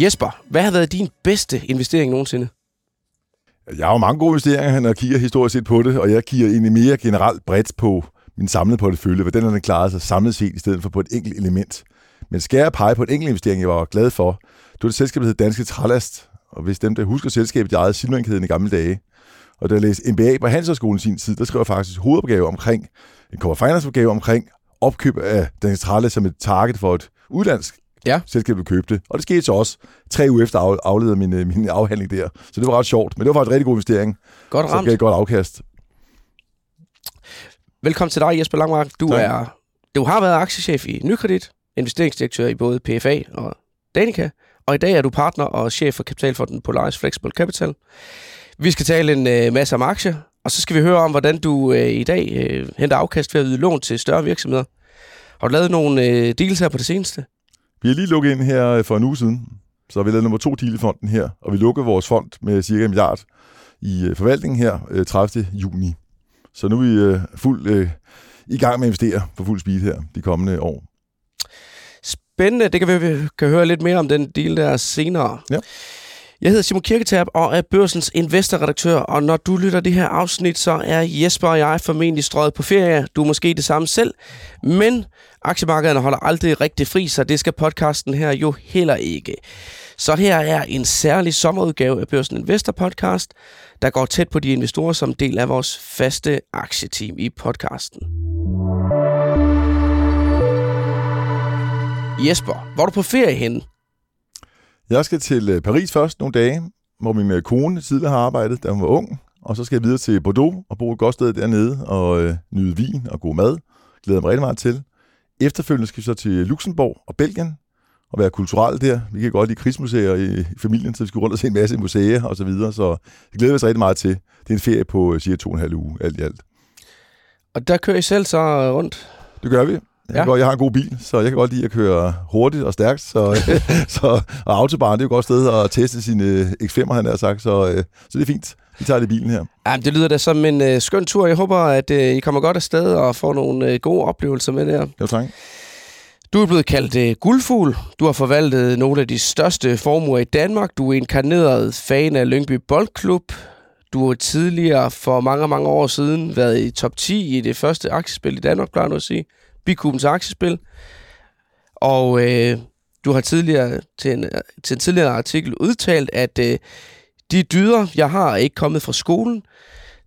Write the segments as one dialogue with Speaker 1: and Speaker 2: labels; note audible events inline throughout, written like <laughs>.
Speaker 1: Jesper, hvad har været din bedste investering nogensinde?
Speaker 2: Jeg har jo mange gode investeringer, når jeg kigger historisk set på det, og jeg kigger egentlig mere generelt bredt på min samlede portefølje, hvordan den klaret sig samlet set, i stedet for på et enkelt element. Men skal jeg pege på en enkelt investering, jeg var glad for, det var det selskab, der hed Danske Trælast. Og hvis dem, der husker selskabet, jeg ejede Silvankæden i gamle dage, og da jeg læste MBA på Handelshøjskolen i sin tid, der skrev jeg faktisk hovedopgave omkring, en corporate finance opgave omkring opkøb af Danske Trælast som et target for et udlandsk
Speaker 1: Ja.
Speaker 2: selskab, der købte det. Og det skete så også tre uger efter af, afleder min, øh, min afhandling der. Så det var ret sjovt, men det var faktisk en rigtig god investering,
Speaker 1: Godt ramt.
Speaker 2: gav et godt afkast.
Speaker 1: Velkommen til dig, Jesper Langmark. Du,
Speaker 2: Tak.
Speaker 1: er, du har været aktiechef i Nykredit, investeringsdirektør i både PFA og Danica, og i dag er du partner og chef for kapitalfonden Polaris Flexible Capital. Vi skal tale en øh, masse om aktier, og så skal vi høre om, hvordan du øh, i dag øh, henter afkast ved at yde lån til større virksomheder. Har du lavet nogle øh, deals her på det seneste?
Speaker 2: Vi har lige lukket ind her øh, for en uge siden, så har vi lavet nummer to deal i fonden her, og vi lukker vores fond med cirka en milliard i øh, forvaltningen her øh, 30. juni. Så nu er vi øh, fuld øh, i gang med at investere på fuld speed her de kommende år.
Speaker 1: Spændende. Det kan vi vi kan høre lidt mere om den deal der senere.
Speaker 2: Ja.
Speaker 1: Jeg hedder Simon Kirketab og er børsens investorredaktør, og når du lytter det her afsnit, så er Jesper og jeg formentlig strøget på ferie. Du er måske det samme selv, men aktiemarkederne holder aldrig rigtig fri, så det skal podcasten her jo heller ikke. Så her er en særlig sommerudgave af Børsen Investor Podcast, der går tæt på de investorer som del af vores faste aktieteam i podcasten. Jesper, hvor er du på ferie henne?
Speaker 2: Jeg skal til øh, Paris først nogle dage, hvor min øh, kone tidligere har arbejdet, da hun var ung. Og så skal jeg videre til Bordeaux og bo et godt sted dernede og øh, nyde vin og god mad. Glæder mig rigtig meget til. Efterfølgende skal vi så til Luxembourg og Belgien og være kulturelle der. Vi kan godt lide krigsmuseer i, familien, så vi skal rundt og se en masse museer og så videre. Så det glæder vi os rigtig meget til. Det er en ferie på øh, cirka to og en halv uge, alt i alt.
Speaker 1: Og der kører I selv så rundt?
Speaker 2: Det gør vi. Jeg,
Speaker 1: Ja.
Speaker 2: ja. godt, jeg har en god bil, så jeg kan godt lide at køre hurtigt og stærkt. Så, <laughs> så, og autobahn, det er jo et godt sted at teste sine X5'er, han har sagt. Så, øh, så det er fint. Vi tager det i bilen her.
Speaker 1: Ja, det lyder da som en øh, skøn tur. Jeg håber, at øh, I kommer godt afsted og får nogle øh, gode oplevelser med der.
Speaker 2: Jo, tak.
Speaker 1: Du er blevet kaldt øh, guldfugl. Du har forvaltet nogle af de største formuer i Danmark. Du er inkarneret fan af Lyngby Boldklub. Du har tidligere for mange, mange år siden været i top 10 i det første aktiespil i Danmark, plejer du at sige. Bikubens aktiespil. Og øh, du har tidligere til en, til en tidligere artikel udtalt, at øh, de dyder, jeg har, er ikke kommet fra skolen.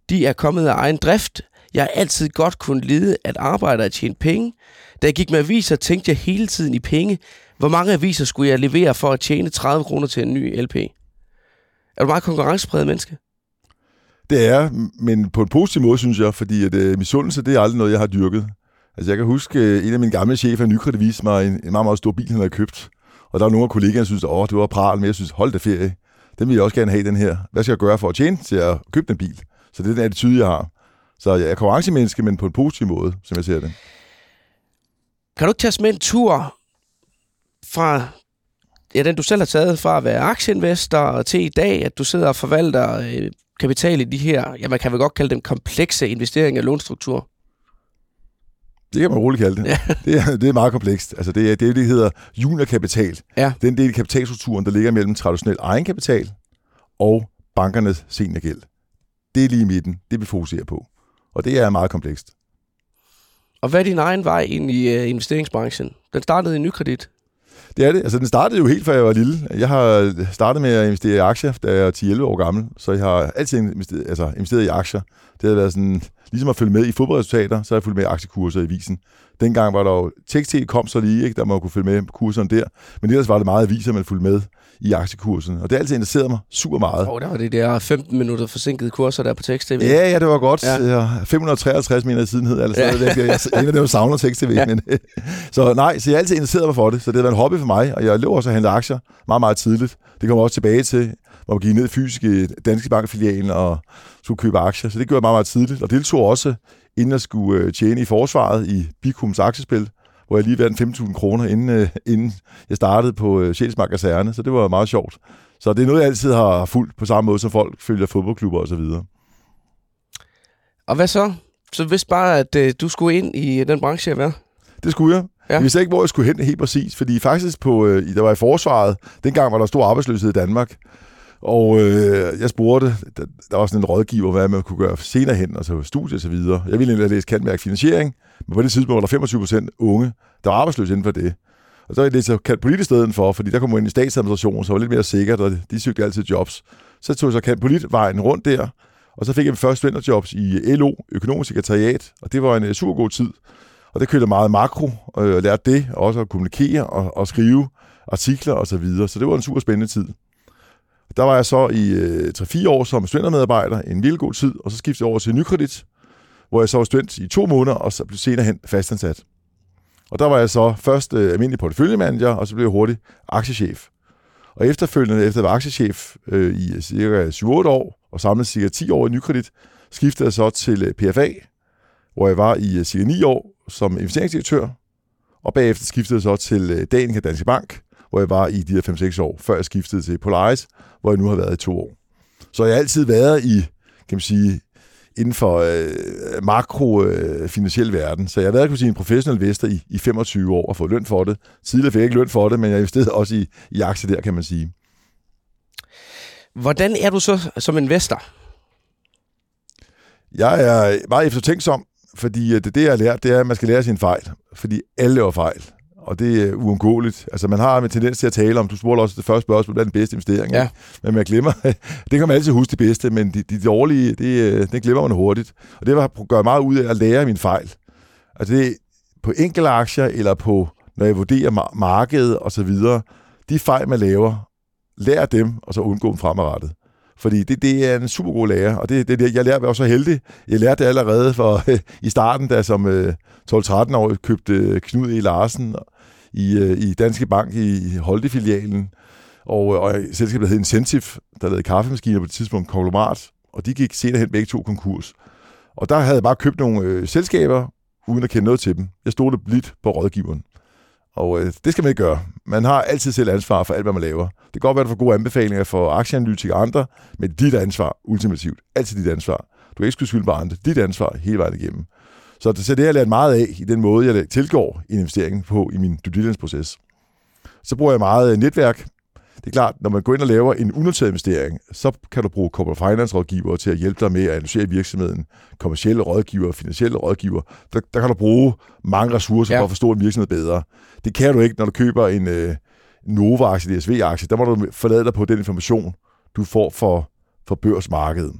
Speaker 1: De er kommet af egen drift. Jeg har altid godt kunne lide at arbejde og tjene penge. Da jeg gik med aviser, tænkte jeg hele tiden i penge. Hvor mange aviser skulle jeg levere for at tjene 30 kroner til en ny LP? Er du meget konkurrencepræget menneske?
Speaker 2: Det er, men på en positiv måde, synes jeg, fordi at, øh, misundelse, det er aldrig noget, jeg har dyrket. Altså, jeg kan huske, øh, en af mine gamle chefer i Nykredit viste mig en, en meget, meget stor bil, han havde købt. Og der var nogle af kollegaerne, der syntes, åh, det var pral, men jeg synes, hold da ferie. Den vil jeg også gerne have, den her. Hvad skal jeg gøre for at tjene til at købe den bil? Så det er den attitude, jeg har. Så jeg er konkurrencemenneske, men på en positiv måde, som jeg ser det.
Speaker 1: Kan du ikke tage os med en tur fra ja, den, du selv har taget fra at være aktieinvestor til i dag, at du sidder og forvalter øh, kapital i de her, ja, man kan vel godt kalde dem komplekse investeringer og lånstrukturer?
Speaker 2: Det kan man roligt kalde det.
Speaker 1: Ja. <laughs>
Speaker 2: Det, er, det er meget komplekst. Altså, det er det, det der hedder juniorkapital.
Speaker 1: Ja.
Speaker 2: Den del af kapitalstrukturen, der ligger mellem traditionel egenkapital og bankernes seniorgæld. Det er lige i midten. Det vi fokuserer på. Og det er meget komplekst.
Speaker 1: Og hvad er din egen vej ind i øh, investeringsbranchen? Den startede i Nykredit.
Speaker 2: Det er det. Altså, den startede jo helt fra jeg var lille. Jeg har startet med at investere i aktier, da jeg er 10-11 år gammel. Så jeg har altid investeret, altså, investeret i aktier. Det har været sådan, ligesom at følge med i fodboldresultater, så har jeg fulgt med i aktiekurser i visen. Dengang var der jo, tekst kom så lige, ikke? der man kunne følge med på kurserne der. Men ellers var det meget aviser, man fulgte med i aktiekursen. Og det har altid interesseret mig super meget.
Speaker 1: Og oh, der var det der 15 minutter forsinkede kurser der på tekst-tv.
Speaker 2: Ja, ja, det var godt.
Speaker 1: Ja.
Speaker 2: Ja. 553 mener siden hed altså.
Speaker 1: Ja.
Speaker 2: Ja. Jeg, jeg, en af dem savner tekst-tv.
Speaker 1: Ja.
Speaker 2: Men, så nej, så jeg har altid interesseret mig for det. Så det har været en hobby for mig, og jeg løb også at handle aktier meget, meget tidligt. Det kommer også tilbage til, hvor man gik ned fysisk i Danske Bankfilialen og skulle købe aktier. Så det gjorde jeg meget, meget tidligt. Og deltog også, inden jeg skulle øh, tjene i forsvaret i Bikums aktiespil, hvor jeg lige vandt 5.000 kroner, inden, øh, inden jeg startede på øh, Sjælsmark Kaserne. Så det var meget sjovt. Så det er noget, jeg altid har fulgt på samme måde, som folk følger fodboldklubber osv.
Speaker 1: Og hvad så? Så hvis bare, at øh, du skulle ind i den branche, hvad?
Speaker 2: Det skulle jeg. Ja. Jeg vidste ikke, hvor jeg skulle hen helt præcis, fordi faktisk på, øh, der var i forsvaret, dengang var der stor arbejdsløshed i Danmark, og øh, jeg spurgte, der, der var sådan en rådgiver, hvad man kunne gøre senere hen, altså studie og så videre. Jeg ville egentlig læse kantmærk finansiering, men på det tidspunkt var der 25 procent unge, der var arbejdsløse inden for det. Og så er det så kaldt politisk stedet for, fordi der kom man ind i statsadministrationen, så var lidt mere sikkert, og de søgte altid jobs. Så tog jeg så kaldt polit vejen rundt der, og så fik jeg min første studenterjobs i LO, økonomisk sekretariat, og det var en øh, super god tid. Og det kørte meget makro, øh, og jeg lærte det, og også at kommunikere og, og skrive artikler og så videre. Så det var en super spændende tid. Der var jeg så i øh, 3-4 år som studentermedarbejder, en vild god tid, og så skiftede jeg over til Nykredit, hvor jeg så var student i to måneder, og så blev senere hen fastansat. Og der var jeg så først øh, almindelig porteføljemanager, og så blev jeg hurtigt aktiechef. Og efterfølgende, efter jeg var aktiechef øh, i øh, cirka 7-8 år, og samlet cirka 10 år i Nykredit, skiftede jeg så til øh, PFA, hvor jeg var i øh, cirka 9 år som investeringsdirektør, og bagefter skiftede jeg så til øh, Danica Danske Bank, hvor jeg var i de her 5-6 år, før jeg skiftede til Polaris, hvor jeg nu har været i to år. Så jeg har altid været i, kan man sige, inden for øh, makro øh, verden. Så jeg har været kan sige, en professionel investor i, i 25 år og fået løn for det. Tidligere fik jeg ikke løn for det, men jeg investeret også i, i aktier der, kan man sige.
Speaker 1: Hvordan er du så som investor?
Speaker 2: Jeg er meget eftertænksom, fordi det, det, jeg har lært, det er, at man skal lære sin fejl. Fordi alle laver fejl og det er uundgåeligt. Altså, man har en tendens til at tale om, du spurgte også det første spørgsmål, hvad er den bedste investering? Ja. Ikke? Men man glemmer, <laughs> det kan man altid huske det bedste, men de, de dårlige, det, øh, det glemmer man hurtigt. Og det var gøre meget ud af at lære min fejl. Altså, det på enkelte aktier, eller på, når jeg vurderer markedet og så videre, de fejl, man laver, lær dem, og så undgå dem fremadrettet. Fordi det, det er en super god lærer, og det, det, jeg lærte, var så heldig. Jeg lærte det allerede for, <laughs> i starten, da som øh, 12-13 år købte øh, Knud E. Larsen i, øh, i Danske Bank i Holte-filialen, og, øh, og selskabet, hed Incentive, der lavede kaffemaskiner på det tidspunkt, konglomerat, og de gik senere hen begge to konkurs. Og der havde jeg bare købt nogle øh, selskaber, uden at kende noget til dem. Jeg stod det blidt på rådgiveren. Og øh, det skal man ikke gøre. Man har altid selv ansvar for alt, hvad man laver. Det kan godt være, at du får gode anbefalinger for aktieanalytikere og andre, men dit ansvar, ultimativt. Altid dit ansvar. Du kan ikke skulle skylde på andre. Dit ansvar hele vejen igennem. Så det, så det har jeg lært meget af i den måde, jeg tilgår en investering på i min due diligence-proces. Så bruger jeg meget øh, netværk. Det er klart, når man går ind og laver en unoteret investering, så kan du bruge corporate finance rådgiver til at hjælpe dig med at analysere virksomheden, kommersielle rådgiver, finansielle rådgiver. Der, der kan du bruge mange ressourcer ja. for at forstå en virksomhed bedre. Det kan du ikke, når du køber en øh, Nova-aktie, DSV-aktie. Der må du forlade dig på den information, du får for, for børsmarkedet.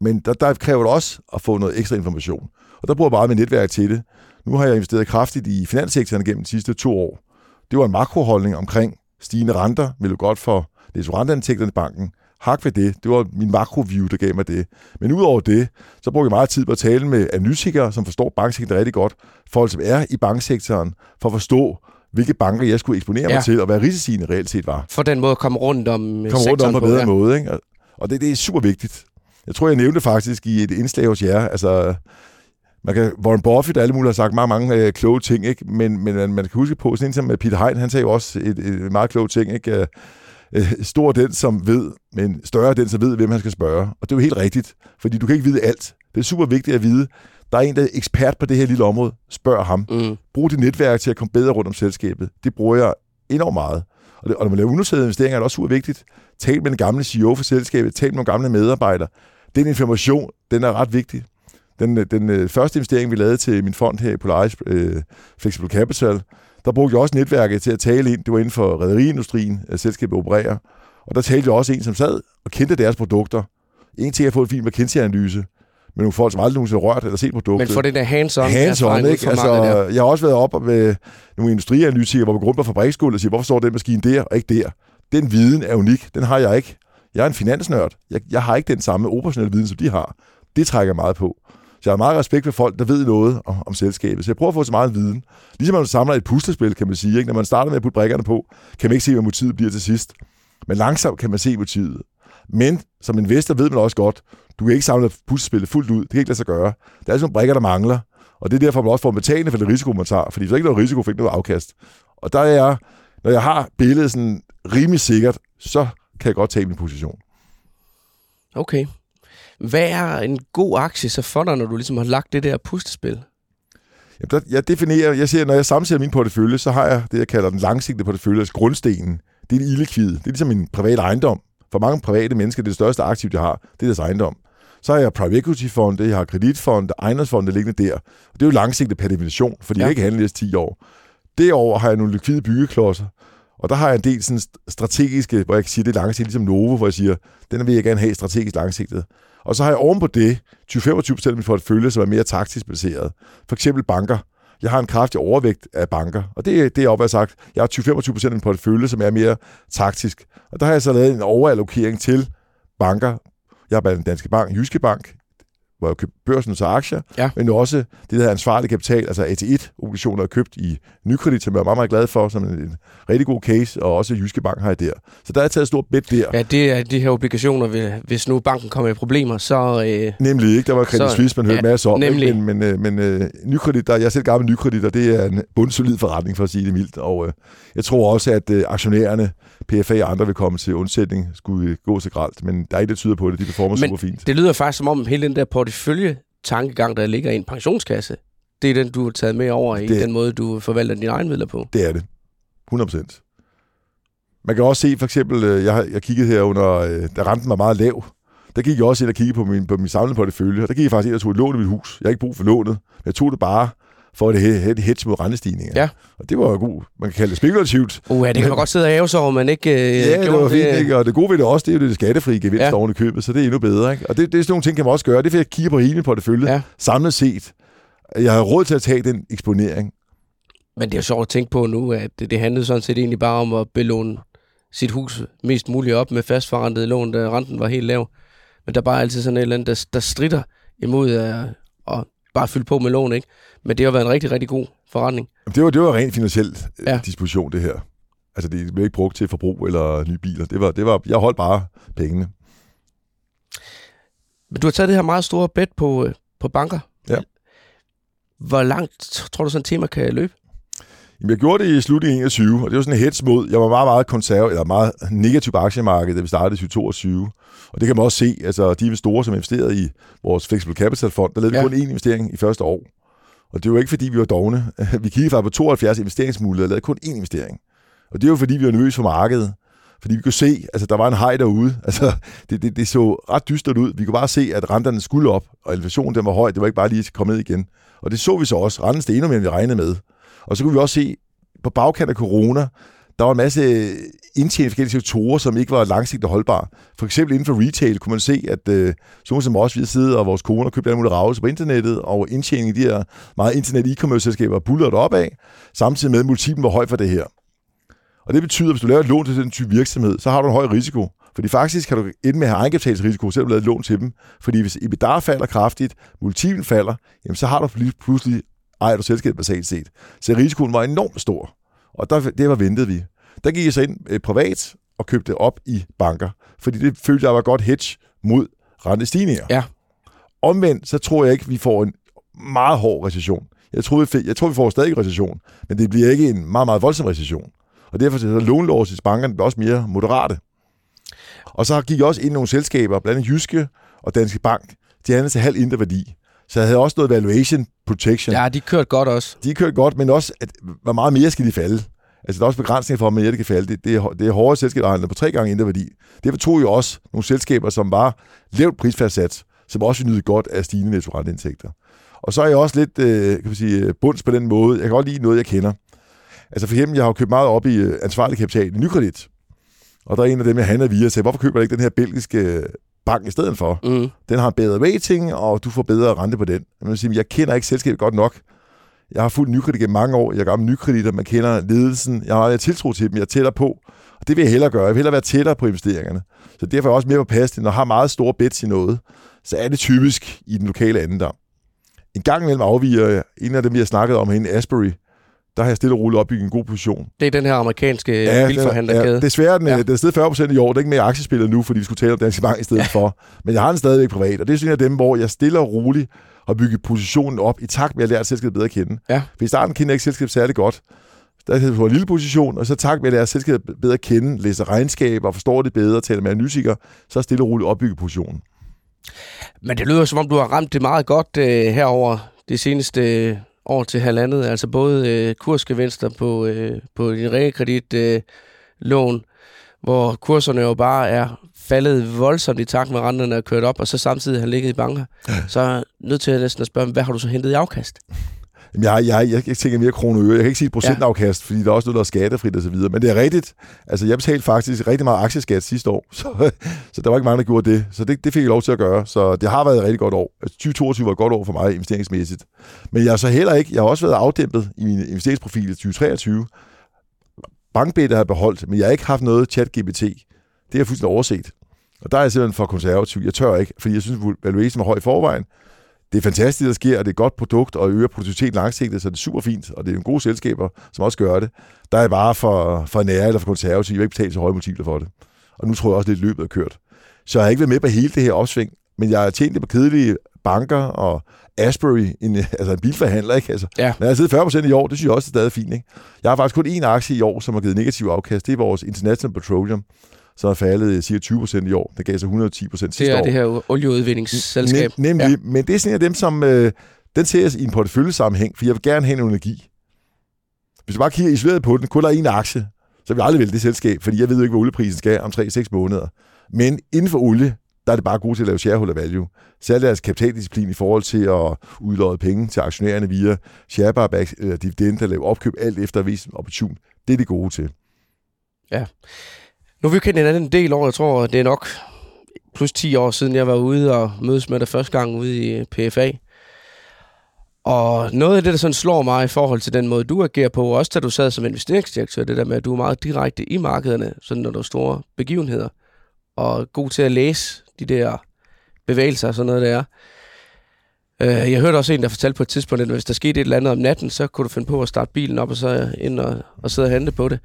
Speaker 2: Men der, der kræver det også at få noget ekstra information. Og der bruger jeg meget med netværk til det. Nu har jeg investeret kraftigt i finanssektoren gennem de sidste to år. Det var en makroholdning omkring stigende renter, vil jo godt for det er renteindtægterne i banken. Hak ved det. Det var min makroview, der gav mig det. Men udover det, så brugte jeg meget tid på at tale med analytikere, som forstår banksektoren rigtig godt. Folk, som er i banksektoren, for at forstå, hvilke banker jeg skulle eksponere ja. mig til, og hvad risiciene reelt set var.
Speaker 1: For den måde at komme rundt om
Speaker 2: Komme rundt om på en bedre ja. måde. Ikke? Og det, det er super vigtigt. Jeg tror, jeg nævnte faktisk i et indslag hos jer, altså man kan, Warren Buffett og alle mulige har sagt mange, mange øh, kloge ting, ikke? Men, men man, kan huske på, sådan en som Peter Hein, han sagde jo også et, et meget kloge ting, ikke? Øh, øh, stor den, som ved, men større den, som ved, hvem han skal spørge. Og det er jo helt rigtigt, fordi du kan ikke vide alt. Det er super vigtigt at vide, der er en, der er ekspert på det her lille område. Spørg ham. Mm. Brug dit netværk til at komme bedre rundt om selskabet. Det bruger jeg enormt meget. Og, det, og når man laver unoterede investeringer, er det også super vigtigt. Tal med den gamle CEO for selskabet, tal med nogle gamle medarbejdere. Den information, den er ret vigtig. Den, den øh, første investering, vi lavede til min fond her i Polaris øh, Flexible Capital, der brugte jeg også netværket til at tale ind. Det var inden for rædderiindustrien, at selskabet opererer. Og der talte jeg også en, som sad og kendte deres produkter. En ting er at få en fin McKinsey-analyse, men nogle folk, som aldrig nogensinde rørt eller set produktet.
Speaker 1: Men for det der hands-on.
Speaker 2: Hands-on, ikke? Altså, jeg har også været op med nogle industrianalytikere, hvor vi går rundt på fabriksgulvet og siger, hvorfor står den maskine der og ikke der? Den viden er unik. Den har jeg ikke. Jeg er en finansnørd. Jeg, jeg har ikke den samme operationelle viden, som de har. Det trækker meget på. Så jeg har meget respekt for folk, der ved noget om, om selskabet. Så jeg prøver at få så meget viden. Ligesom man samler et puslespil, kan man sige. Ikke? Når man starter med at putte brikkerne på, kan man ikke se, hvad motivet bliver til sidst. Men langsomt kan man se motivet. Men som investor ved man også godt, du kan ikke samle puslespillet fuldt ud. Det kan ikke lade sig gøre. Der er sådan nogle brikker, der mangler. Og det er derfor, man også får betalende for det risiko, man tager. Fordi hvis der ikke er noget risiko, fik noget afkast. Og der er jeg, når jeg har billedet sådan rimelig sikkert, så kan jeg godt tage min position.
Speaker 1: Okay. Hvad er en god aktie så for dig, når du ligesom har lagt det der pustespil?
Speaker 2: Jamen, der, jeg definerer, jeg siger, når jeg sammensætter min portefølje, så har jeg det, jeg kalder den langsigtede portefølje, altså grundstenen. Det er det illikvide. Det er ligesom en privat ejendom. For mange private mennesker, det er det største aktiv, de har, det er deres ejendom. Så har jeg private equity fonde, jeg har kreditfonde, ejendomsfonde liggende der. Og det er jo langsigtet per definition, for de ja. ikke handle i 10 år. Derover har jeg nogle likvide byggeklodser, og der har jeg en del sådan strategiske, hvor jeg kan sige, det er langsigtet, ligesom Novo, hvor jeg siger, den vil jeg gerne have strategisk langsigtet. Og så har jeg ovenpå det 20-25% af min portefølje, som er mere taktisk baseret. For eksempel banker. Jeg har en kraftig overvægt af banker, og det, det er op, jeg sagt. Jeg har 20-25% af min portefølje, som er mere taktisk. Og der har jeg så lavet en overallokering til banker. Jeg har blandt Danske Bank, Jyske Bank, hvor jeg købt børsen så aktier,
Speaker 1: Ja.
Speaker 2: men også det, der hedder ansvarlig kapital, altså AT1-obligationer, er købt i Nykredit, som jeg er meget, meget glad for, som en, en rigtig god case, og også Jyske Bank har jeg der. Så der er taget et stort bet der.
Speaker 1: Ja, det er de her obligationer, hvis nu banken kommer i problemer, så... Øh,
Speaker 2: Nemlig ikke. Der var Credit Suisse, man hørte
Speaker 1: ja,
Speaker 2: masser om.
Speaker 1: nemlig.
Speaker 2: Ikke? Men, men, øh, men øh, nykredit, der, jeg er selv gammel nykredit, og det er en bundsolid forretning, for at sige det mildt. Og øh, jeg tror også, at øh, aktionærerne, PFA og andre vil komme til undsætning, skulle gå så gralt. Men der er ikke det, der tyder på det. De performer
Speaker 1: Men-
Speaker 2: super fint.
Speaker 1: det lyder faktisk som om hele den der portefølje-tankegang, der ligger i en pensionskasse, det er den, du har taget med over i
Speaker 2: Det-
Speaker 1: den måde, du forvalter dine egne midler på.
Speaker 2: Det er det. 100 procent. Man kan også se, for eksempel, øh, jeg, har- jeg kiggede her under, øh, da renten var meget lav, der gik jeg også ind og kiggede på min, på min samlede portefølje, og der gik jeg faktisk ind og tog et lån i mit hus. Jeg har ikke brug for lånet, men jeg tog det bare for have et hedge mod rentestigninger.
Speaker 1: Ja.
Speaker 2: Og det var jo god. Man kan kalde det spekulativt.
Speaker 1: Uh, ja, det kan man godt sidde og hæve sig over, men ikke... Øh,
Speaker 2: Ja, det var fint, ikke? Og det gode ved det også, det er jo det skattefri gevinst
Speaker 1: Ja.
Speaker 2: oven i købet, så det er endnu bedre, ikke? Og det, det er sådan nogle ting, kan man også gøre. Det er, jeg kigger på hele min portefølje,
Speaker 1: ja.
Speaker 2: samlet set. Jeg har råd til at tage den eksponering.
Speaker 1: Men det er jo sjovt at tænke på nu, at det, det handlede sådan set egentlig bare om at belåne sit hus mest muligt op med fastforrentet lån, da renten var helt lav. Men der er bare altid sådan et eller andet, der, der strider imod at, at bare fylde på med lån, ikke? Men det har været en rigtig, rigtig god forretning.
Speaker 2: Det var, det var rent finansiel
Speaker 1: Ja.
Speaker 2: ja. disposition, det her. Altså, det blev ikke brugt til forbrug eller nye biler. Det var, det var, jeg holdt bare pengene.
Speaker 1: Men du har taget det her meget store bet på, øh, på banker.
Speaker 2: Ja.
Speaker 1: Hvor langt tror du sådan et tema kan løbe?
Speaker 2: Jamen, jeg gjorde det i slutningen af 21, og det var sådan en hets mod. Jeg var meget, meget konservativ, eller meget negativ på aktiemarkedet, da vi startede i 2022. Og det kan man også se, altså de investorer, som investerede i vores Flexible Capital Fond, der lavede
Speaker 1: ja.
Speaker 2: kun én investering i første år. Og det var ikke, fordi vi var dogne. <laughs> Vi kiggede faktisk på 72 investeringsmuligheder og lavede kun én investering. Og det var, fordi vi var nervøse for markedet. Fordi vi kunne se, altså der var en hej derude. <laughs> Altså, det, det, det så ret dystert ud. Vi kunne bare se, at renterne skulle op, og inflationen den var høj. Det var ikke bare lige at komme ned igen. Og det så vi så også. Renten steg endnu mere, end vi regnede med. Og så kunne vi også se, på bagkant af corona, der var en masse indtjening forskellige sektorer, som ikke var langsigtet holdbare. For eksempel inden for retail kunne man se, at øh, sådan som os, vi har og vores koner købte alle mulige ravelser på internettet, og indtjeningen i de her meget internet e-commerce-selskaber bullerede op af, samtidig med, at multiplen var høj for det her. Og det betyder, at hvis du laver et lån til den type virksomhed, så har du en høj risiko. Fordi faktisk kan du ende med at have egenkapitalsrisiko, selvom du laver et lån til dem. Fordi hvis EBITDA falder kraftigt, multiplen falder, jamen så har du pludselig ejer du selskabet basalt set. Så risikoen var enormt stor. Og der, det var ventet vi. Der gik jeg så ind øh, privat og købte op i banker. Fordi det følte jeg var godt hedge mod rentestigninger.
Speaker 1: Ja.
Speaker 2: Omvendt, så tror jeg ikke, vi får en meget hård recession. Jeg tror, vi, jeg tror, vi får stadig recession, men det bliver ikke en meget, meget voldsom recession. Og derfor er lånlås i bankerne også mere moderate. Og så gik jeg også ind i nogle selskaber, blandt andet Jyske og Danske Bank. De handlede til halv indre værdi. Så jeg havde også noget valuation protection.
Speaker 1: Ja, de kørte godt også.
Speaker 2: De kørte godt, men også, at, hvor meget mere skal de falde? Altså, der er også begrænsninger for, hvor mere det kan falde. Det, det, er, det er hårdere selskaber, på tre gange indre værdi. Derfor tog jo også nogle selskaber, som var lavt prisfastsat, som også nyde godt af stigende nettorenteindtægter. Og så er jeg også lidt, øh, kan man sige, bunds på den måde. Jeg kan godt lide noget, jeg kender. Altså for eksempel, jeg har jo købt meget op i øh, ansvarlig kapital i Nykredit. Og der er en af dem, jeg handler via, og sagde, hvorfor køber jeg ikke den her belgiske øh, bank i stedet for?
Speaker 1: Mm.
Speaker 2: Den har en bedre rating, og du får bedre rente på den. Jeg, vil sige, jeg kender ikke selskabet godt nok. Jeg har fulgt Nykredit gennem mange år. Jeg er gammel nykrediter. Man kender ledelsen. Jeg har jeg tiltro til dem. Jeg er tættere på. Og det vil jeg hellere gøre. Jeg vil hellere være tættere på investeringerne. Så derfor er jeg også mere på past, når jeg har meget store bets i noget, så er det typisk i den lokale andendam. En gang imellem afviger. En af dem, vi har snakket om herinde, Asbury, der har jeg stille og roligt opbygget en god position.
Speaker 1: Det er den her amerikanske ja,
Speaker 2: er-
Speaker 1: bilforhandlerkæde.
Speaker 2: ja, desværre den,
Speaker 1: Ja.
Speaker 2: ja. den er stedet 40 procent i år. Det er ikke mere aktiespillet nu, fordi vi skulle tale om Danske Bank i stedet ja. for. Men jeg har den stadigvæk privat, og det er sådan en af dem, hvor jeg stille og roligt har bygget positionen op i takt med at lære selskabet bedre at kende.
Speaker 1: Ja.
Speaker 2: For i starten kendte jeg ikke selskabet særlig godt. Der jeg på en lille position, og så tak med at lære selskabet bedre at kende, læse regnskaber, forstår det bedre, tale med analytikere, så stille og roligt opbygge positionen.
Speaker 1: Men det lyder som om, du har ramt det meget godt øh, herover de seneste øh, år til halvandet. Altså både øh, kursgevinster på, øh, på din realkredit øh, lån, hvor kurserne jo bare er faldet voldsomt i takt med renterne er kørt op, og så samtidig har ligget i banker. Så er jeg nødt til at næsten at spørge, hvad har du så hentet i afkast?
Speaker 2: Jeg, jeg, jeg, jeg tænker mere kroner Jeg kan ikke sige procentafkast, ja. fordi der er også noget, der er skattefrit og så videre. Men det er rigtigt. Altså, jeg betalte faktisk rigtig meget aktieskat sidste år, <laughs> så, så der var ikke mange, der gjorde det. Så det, det fik jeg lov til at gøre. Så det har været et rigtig godt år. Altså, 2022 var et godt år for mig investeringsmæssigt. Men jeg har så heller ikke, jeg har også været afdæmpet i min investeringsprofil i 2023. Bankbeta har beholdt, men jeg har ikke haft noget chat-GPT. Det er jeg fuldstændig overset. Og der er jeg simpelthen for konservativ. Jeg tør ikke, fordi jeg synes, at valuation er høj i forvejen det er fantastisk, der sker, og det er et godt produkt, og øger produktivitet langsigtet, så det er super fint, og det er en gode selskaber, som også gør det. Der er bare for, for nære eller for konservative, jeg vil ikke betale så høje multipler for det. Og nu tror jeg også, at løbet er kørt. Så jeg har ikke været med på hele det her opsving, men jeg har tjent det på kedelige banker og Asbury, en, <laughs> altså en bilforhandler, ikke? Altså, ja. Når jeg har siddet 40% i år, det synes jeg også er stadig fint, ikke? Jeg har faktisk kun én aktie i år, som har givet negativ afkast. Det er vores International Petroleum så er faldet cirka 20 procent i år. Det gav sig 110 procent sidste år.
Speaker 1: Det er det her olieudvindingsselskab.
Speaker 2: Nem, nemlig, ja. men det er sådan en af dem, som øh, den ser jeg i en porteføljesammenhæng, for jeg vil gerne have en energi. Hvis du bare kigger isoleret på den, kun der er en aktie, så vil jeg aldrig vælge det selskab, fordi jeg ved jo ikke, hvad olieprisen skal om 3-6 måneder. Men inden for olie, der er det bare godt til at lave shareholder value. Særligt deres kapitaldisciplin i forhold til at udlåde penge til aktionærerne via share buyback, eller dividender, lave opkøb alt efter vis opportun. Det er det gode til.
Speaker 1: Ja. Nu har vi kendt hinanden en del år. Jeg tror, det er nok plus 10 år siden, jeg var ude og mødes med dig første gang ude i PFA. Og noget af det, der sådan slår mig i forhold til den måde, du agerer på, også da du sad som investeringsdirektør, det der med, at du er meget direkte i markederne, sådan når der er store begivenheder, og god til at læse de der bevægelser og sådan noget, der er. Øh, jeg hørte også en, der fortalte på et tidspunkt, at hvis der skete et eller andet om natten, så kunne du finde på at starte bilen op og så ind og, og sidde og handle på det.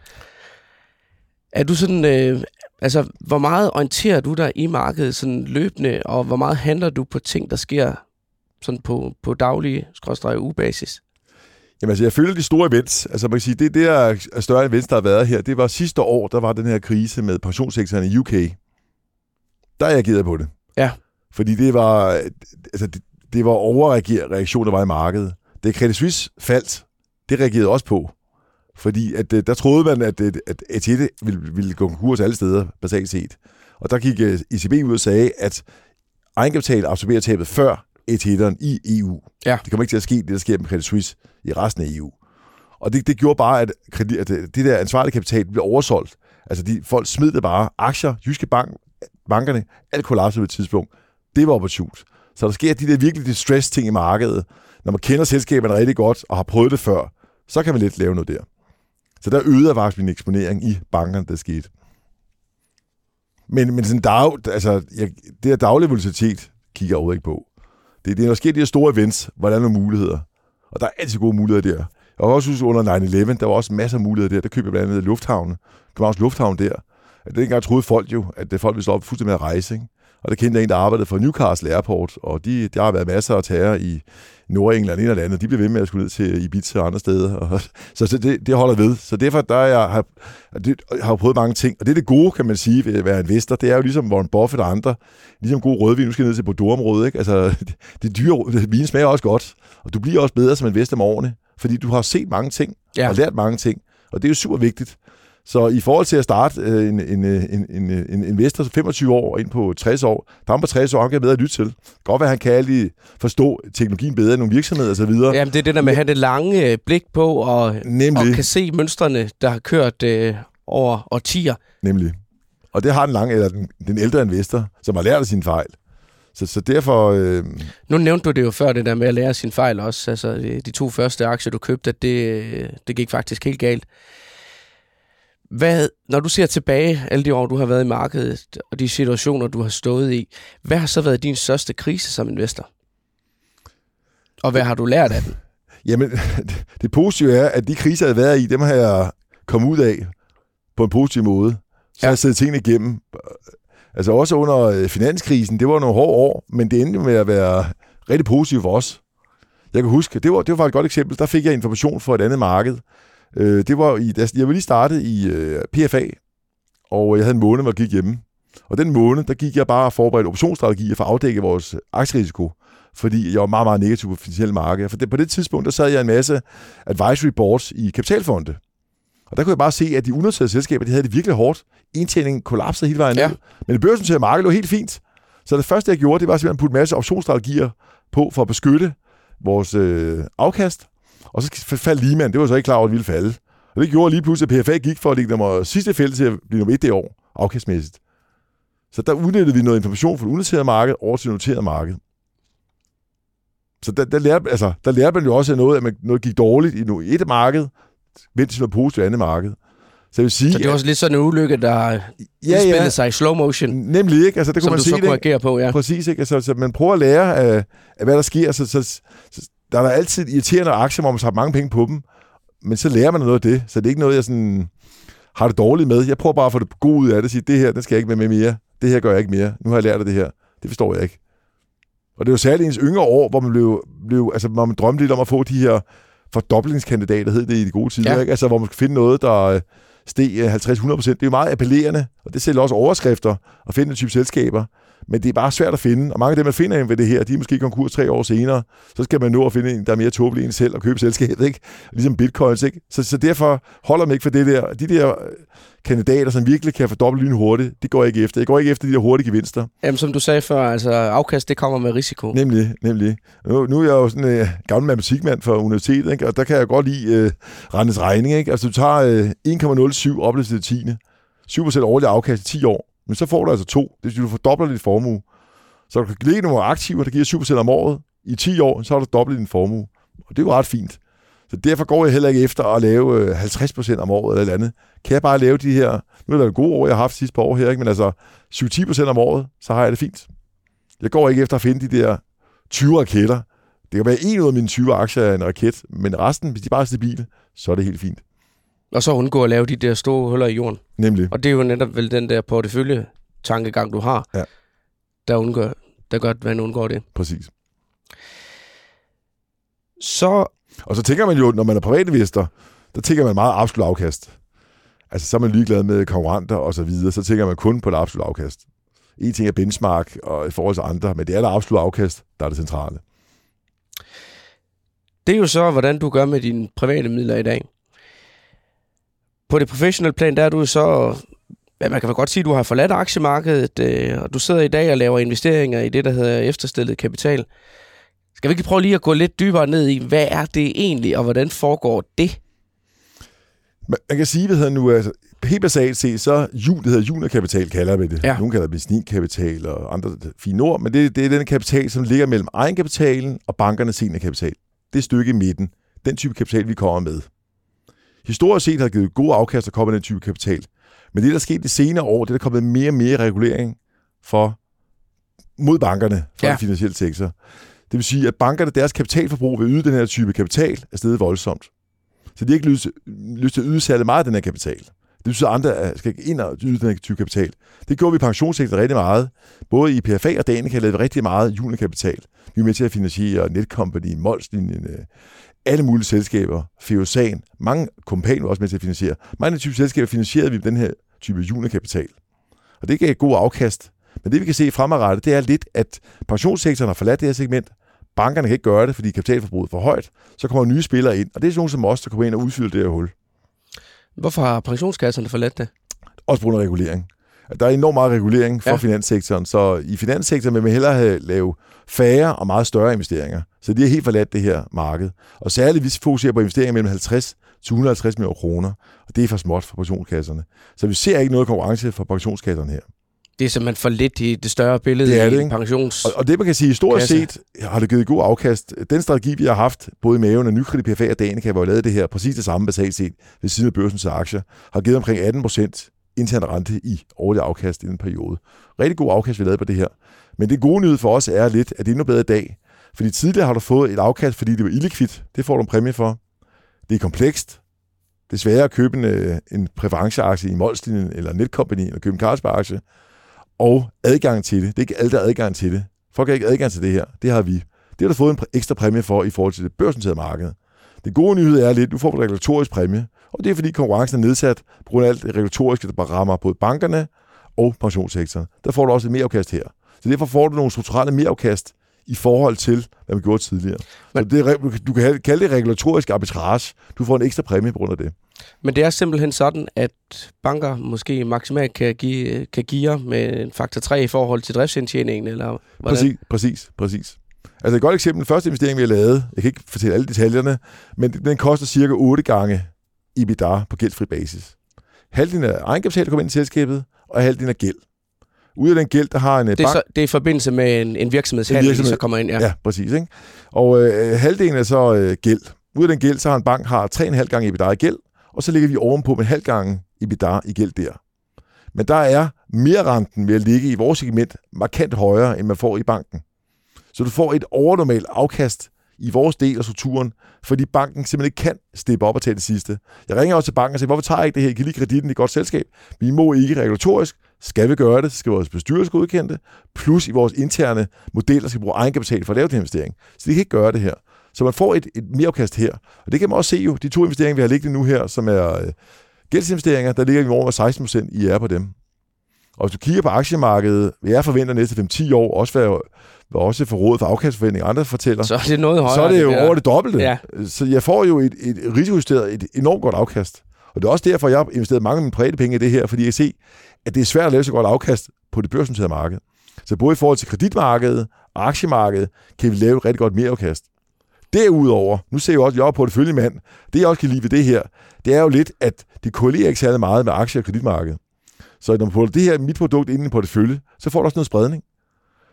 Speaker 1: Er du sådan, øh, altså, hvor meget orienterer du dig i markedet sådan løbende, og hvor meget handler du på ting, der sker sådan på, på daglige, skråstrej ugebasis?
Speaker 2: Jamen altså, jeg føler de store events. Altså man kan sige, det der er større events, der har været her, det var sidste år, der var den her krise med pensionssektoren i UK. Der reagerede jeg på det.
Speaker 1: Ja.
Speaker 2: Fordi det var, altså, det, det var overreaktion, der var i markedet. Det Credit Suisse faldt, det reagerede også på. Fordi at, øh, der troede man, at, at, at Etihad ville, ville gå konkurs alle steder, basalt set. Og der gik øh, ECB ud og sagde, at egenkapital absorberer tabet før Etihad'eren i EU.
Speaker 1: Ja.
Speaker 2: Det kommer ikke til at ske, det der sker med Credit Suisse i resten af EU. Og det, det gjorde bare, at, kredit, at øh, det der ansvarlige kapital blev oversolgt. Altså de, folk smed det bare. Aktier, Jyske Bank, bankerne, alt kollapsede på et tidspunkt. Det var opportunt. Så der sker de der virkelig distress ting i markedet. Når man kender selskaberne rigtig godt og har prøvet det før, så kan man lidt lave noget der. Så der øgede jeg faktisk min eksponering i bankerne, der skete. Men, men sådan dag, altså, jeg, det her daglige volatilitet kigger jeg overhovedet ikke på. Det, det er når sker de her store events, hvor der er nogle muligheder. Og der er altid gode muligheder der. Jeg også huske, under 9-11, der var også masser af muligheder der. Der købte jeg blandt andet lufthavne. Københavns lufthavn der. Det troede folk jo, at folk ville stå op fuldstændig med at rejse. Ikke? Og der kendte jeg en, der arbejdede for Newcastle Airport, og de, der har været masser af terror i Nordengland, en eller andet. De blev ved med at skulle ned til Ibiza og andre steder. <laughs> Og, så det, det holder ved. Så derfor der jeg har jeg har prøvet mange ting. Og det er det gode, kan man sige, ved at være investor. Det er jo ligesom Warren Buffett og andre. Ligesom god rødvin. Nu skal jeg ned til Bordeaux-området. Ikke? Altså, det, det dyre vin smager også godt. Og du bliver også bedre som investor med årene. Fordi du har set mange ting ja. og lært mange ting. Og det er jo super vigtigt. Så i forhold til at starte øh, en, en, en, en, en investor 25 år ind på 60 år, der er på 60 år, han kan bedre at lytte til. Godt være, han kan lige forstå teknologien bedre end nogle virksomheder osv.
Speaker 1: Jamen, det er det der med at have det lange øh, blik på, og, Nemlig. og kan se mønstrene, der har kørt øh, over årtier.
Speaker 2: Nemlig. Og det har den lange, eller den, den ældre investor, som har lært af sine fejl. Så, så derfor... Øh...
Speaker 1: Nu nævnte du det jo før, det der med at lære sin fejl også. Altså, de to første aktier, du købte, det, det gik faktisk helt galt. Hvad, når du ser tilbage alle de år, du har været i markedet, og de situationer, du har stået i, hvad har så været din største krise som investor? Og hvad har du lært af den? <laughs>
Speaker 2: Jamen, <laughs> det positive er, at de kriser, jeg har været i, dem har jeg kommet ud af på en positiv måde. Så ja. har jeg siddet tingene igennem. Altså også under øh, finanskrisen, det var nogle hårde år, men det endte med at være rigtig positivt for os. Jeg kan huske, det var, det var et godt eksempel, der fik jeg information fra et andet marked, Øh, det var i, jeg var lige startet i øh, PFA, og jeg havde en måned, hvor jeg gik hjemme. Og den måned, der gik jeg bare og forberedte optionsstrategier for at afdække vores aktierisiko. fordi jeg var meget, meget negativ på finansielle markeder. For det, på det tidspunkt, der sad jeg en masse advisory boards i kapitalfonde. Og der kunne jeg bare se, at de unoterede selskaber, de havde det virkelig hårdt. Indtjeningen kollapsede hele vejen
Speaker 1: Ja.
Speaker 2: ned. Men det børsnoterede marked lå helt fint. Så det første, jeg gjorde, det var simpelthen at putte en masse optionsstrategier på for at beskytte vores øh, afkast. Og så faldt Lehman. Det var så ikke klar over, at det ville falde. Og det gjorde lige pludselig, at PFA gik for at ligge nummer sidste felt til at blive nummer et det år, afkastmæssigt. Så der udnyttede vi noget information fra det unoterede marked over til det noterede marked. Så der, der, lærte, altså, der lærte man jo også af noget, at man, noget gik dårligt i et marked, vendte til noget positivt i andet marked. Så jeg vil sige,
Speaker 1: Så det var også lidt sådan en ulykke, der ja,
Speaker 2: ja,
Speaker 1: sig i slow motion,
Speaker 2: nemlig ikke. Altså, det kunne man
Speaker 1: du
Speaker 2: se
Speaker 1: så
Speaker 2: det.
Speaker 1: på, ja.
Speaker 2: Præcis, ikke? Altså, så man prøver at lære af, af hvad der sker. Så, så, så, der er der altid irriterende aktier, hvor man har mange penge på dem, men så lærer man noget af det. Så det er ikke noget, jeg sådan har det dårligt med. Jeg prøver bare at få det gode ud af det og sige, det her, det skal jeg ikke være med mere. Det her gør jeg ikke mere. Nu har jeg lært af det her. Det forstår jeg ikke. Og det er jo særligt ens yngre år, hvor man blev, blev altså, hvor man drømte lidt om at få de her fordoblingskandidater, hed det i de gode tider,
Speaker 1: Ja.
Speaker 2: ikke? Altså, hvor man skal finde noget, der øh, steg øh, 50-100 procent. Det er jo meget appellerende, og det sælger også overskrifter at finde den type selskaber. Men det er bare svært at finde, og mange af dem, man finder ved det her, de er måske konkurs tre år senere. Så skal man nå at finde en, der er mere tåbelig end en selv, og købe selskabet, ikke? Ligesom bitcoins, ikke? Så, så derfor holder man ikke for det der. De der øh, kandidater, som virkelig kan fordoble lyn hurtigt, det går jeg ikke efter. Jeg går ikke efter de der hurtige gevinster.
Speaker 1: Jamen, som du sagde før, altså afkast, det kommer med risiko.
Speaker 2: Nemlig, nemlig. Nu, nu er jeg jo sådan en øh, gammel matematikmand fra universitetet, ikke? og der kan jeg godt lide øh, rendes regning. Ikke? Altså, du tager øh, 1,07 op til det 10. 7% årlig afkast i 10 år. Men så får du altså to. Det vil sige, du fordobler dit formue. Så du kan lægge nogle aktiver, der giver 7% om året. I 10 år, så har du dobbelt din formue. Og det er jo ret fint. Så derfor går jeg heller ikke efter at lave øh, 50% om året eller andet. Kan jeg bare lave de her... Nu er det været gode år, jeg har haft sidste par år her, ikke? men altså 7-10% om året, så har jeg det fint. Jeg går ikke efter at finde de der 20 raketter. Det kan være en ud af mine 20 aktier er en raket, men resten, hvis de bare er stabile, så er det helt fint.
Speaker 1: Og så undgå at lave de der store huller i jorden.
Speaker 2: Nemlig.
Speaker 1: Og det er jo netop vel den der portefølje-tankegang, du har,
Speaker 2: Ja.
Speaker 1: der, undgår, der gør, at man undgår det.
Speaker 2: Præcis.
Speaker 1: Så,
Speaker 2: Og så tænker man jo, når man er privatinvestor, der tænker man meget absolut afkast. Altså, så er man ligeglad med konkurrenter og så videre, så tænker man kun på det absolut afkast. En ting er benchmark og i forhold til andre, men det er det absolut afkast, der er det centrale.
Speaker 1: det er jo så, hvordan du gør med dine private midler i dag. På det professionelle plan, der er du så... Ja, man kan vel godt sige, at du har forladt aktiemarkedet, øh, og du sidder i dag og laver investeringer i det, der hedder efterstillet kapital. Skal vi ikke prøve lige at gå lidt dybere ned i, hvad er det egentlig, og hvordan foregår det?
Speaker 2: Man kan sige, hvad hedder nu, altså, helt basalt set, så jul, det hedder juniorkapital, kalder vi det.
Speaker 1: Ja.
Speaker 2: Nogle kalder det besninkapital og andre fine ord, men det, det er den kapital, som ligger mellem egenkapitalen og bankernes seniorkapital. Det er stykke i midten. Den type kapital, vi kommer med. Historisk set har givet gode afkast at komme med den type kapital. Men det, der er sket de senere år, det er der kommet mere og mere regulering for mod bankerne fra
Speaker 1: Ja.
Speaker 2: den finansielle sektor. Det vil sige, at bankerne, deres kapitalforbrug ved yde den her type kapital, er steget voldsomt. Så de har ikke lyst, lyst til at yde særlig meget af den her kapital. Det betyder, at andre skal ikke ind og yde den her type kapital. Det gjorde vi i pensionssektoren rigtig meget. Både i PFA og Danica lavede vi rigtig meget juniorkapital. Vi er med til at finansiere Netcompany, Molslinjen, øh, alle mulige selskaber, Feosan, mange kompanier var også med til at finansiere. Mange af de type selskaber finansierede vi med den her type juniorkapital. Og det gav et god afkast. Men det vi kan se fremadrettet, det er lidt, at pensionssektoren har forladt det her segment. Bankerne kan ikke gøre det, fordi kapitalforbruget er for højt. Så kommer nye spillere ind, og det er sådan nogle som os, der kommer ind og udfylder det her hul.
Speaker 1: Hvorfor har pensionskasserne forladt det?
Speaker 2: Også på grund af regulering. Der er enormt meget regulering for
Speaker 1: Ja.
Speaker 2: finanssektoren, så i finanssektoren vil man hellere have, lave færre og meget større investeringer. Så de har helt forladt det her marked. Og særligt hvis vi fokuserer på investeringer mellem 50 til 150 millioner kroner, og det er for småt for pensionskasserne. Så vi ser ikke noget konkurrence for pensionskasserne her.
Speaker 1: Det er simpelthen for lidt i det større billede
Speaker 2: Det er
Speaker 1: i
Speaker 2: det, ikke?
Speaker 1: pensions...
Speaker 2: Og, og det man kan sige, historisk set har det givet god afkast. Den strategi, vi har haft, både i maven og nykredit PFA og Danica, hvor vi lavede det her, præcis det samme basalt set, ved siden af børsens aktier, har givet omkring 18 procent intern rente i årlig afkast i den periode. Rigtig god afkast, vi lavede på det her. Men det gode nyhed for os er lidt, at det er endnu bedre i dag. Fordi tidligere har du fået et afkast, fordi det var illikvidt. Det får du en præmie for. Det er komplekst. Det er sværere at købe en, øh, en præferenceaktie i Molslinjen eller Netcompany eller købe en Carlsberg-aktie. Og adgang til det. Det er ikke alle, der har adgang til det. Folk har ikke adgang til det her. Det har vi. Det har du fået en ekstra præmie for i forhold til det børsnoterede marked. Det gode nyhed er lidt, du får en regulatorisk præmie, og det er fordi konkurrencen er nedsat på grund af alt det regulatoriske, der bare rammer både bankerne og pensionssektoren. Der får du også et merafkast her. Så derfor får du nogle strukturelle merafkast i forhold til, hvad man gjorde tidligere. Men, så det du kan kalde det regulatorisk arbitrage. Du får en ekstra præmie på grund af det.
Speaker 1: Men det er simpelthen sådan, at banker måske maksimalt kan give, kan give med en faktor 3 i forhold til driftsindtjeningen, eller hvordan?
Speaker 2: Præcis, præcis, præcis. Altså et godt eksempel, den første investering, vi har lavet, jeg kan ikke fortælle alle detaljerne, men den koster cirka 8 gange EBITDA på gældfri basis. Halvdelen af egenkapital kommer ind i selskabet, og halvdelen af gæld. Ud af den gæld, der har en
Speaker 1: det er,
Speaker 2: bank...
Speaker 1: så, det er i forbindelse med en, en virksomhedshandel,
Speaker 2: En virksomhed.
Speaker 1: så kommer ind, ja.
Speaker 2: Ja, præcis. Ikke? Og øh, halvdelen er så øh, gæld. Ud af den gæld, så har en bank har 3,5 gange EBITDA i gæld, og så ligger vi ovenpå med halv gange EBITDA i gæld der. Men der er mere renten ved at ligge i vores segment markant højere, end man får i banken. Så du får et overnormalt afkast i vores del af strukturen, fordi banken simpelthen ikke kan steppe op og tage det sidste. Jeg ringer også til banken og siger, hvorfor tager jeg ikke det her? I kan lige kreditten i et godt selskab. Vi må ikke regulatorisk. Skal vi gøre det, så skal vores bestyrelse godkende det. Plus i vores interne modeller skal vi bruge egenkapital for at lave den investering. Så de kan ikke gøre det her. Så man får et, et mereafkast her. Og det kan man også se jo, de to investeringer, vi har liggende nu her, som er øh, gældsinvesteringer, der ligger vi over 16 procent i er på dem. Og hvis du kigger på aktiemarkedet, vil jeg forventer næste 5-10 år også være også for rådet for afkastforventning, andre fortæller,
Speaker 1: Så er det noget højere.
Speaker 2: så er det jo
Speaker 1: der.
Speaker 2: over det dobbelte.
Speaker 1: Ja.
Speaker 2: Så jeg får jo et, et risikojusteret, et enormt godt afkast. Og det er også derfor, jeg har investeret mange af mine private penge i det her, fordi jeg kan se, at det er svært at lave så godt afkast på det børsnoterede marked. Så både i forhold til kreditmarkedet og aktiemarkedet, kan vi lave et rigtig godt mereafkast. Derudover, nu ser jeg jo også, at jeg er porteføljemand, det jeg også kan lide ved det her, det er jo lidt, at det korrelerer ikke særlig meget med aktie- og kreditmarkedet. Så når man putter det her mit produkt ind i en portefølje, så får du også noget spredning.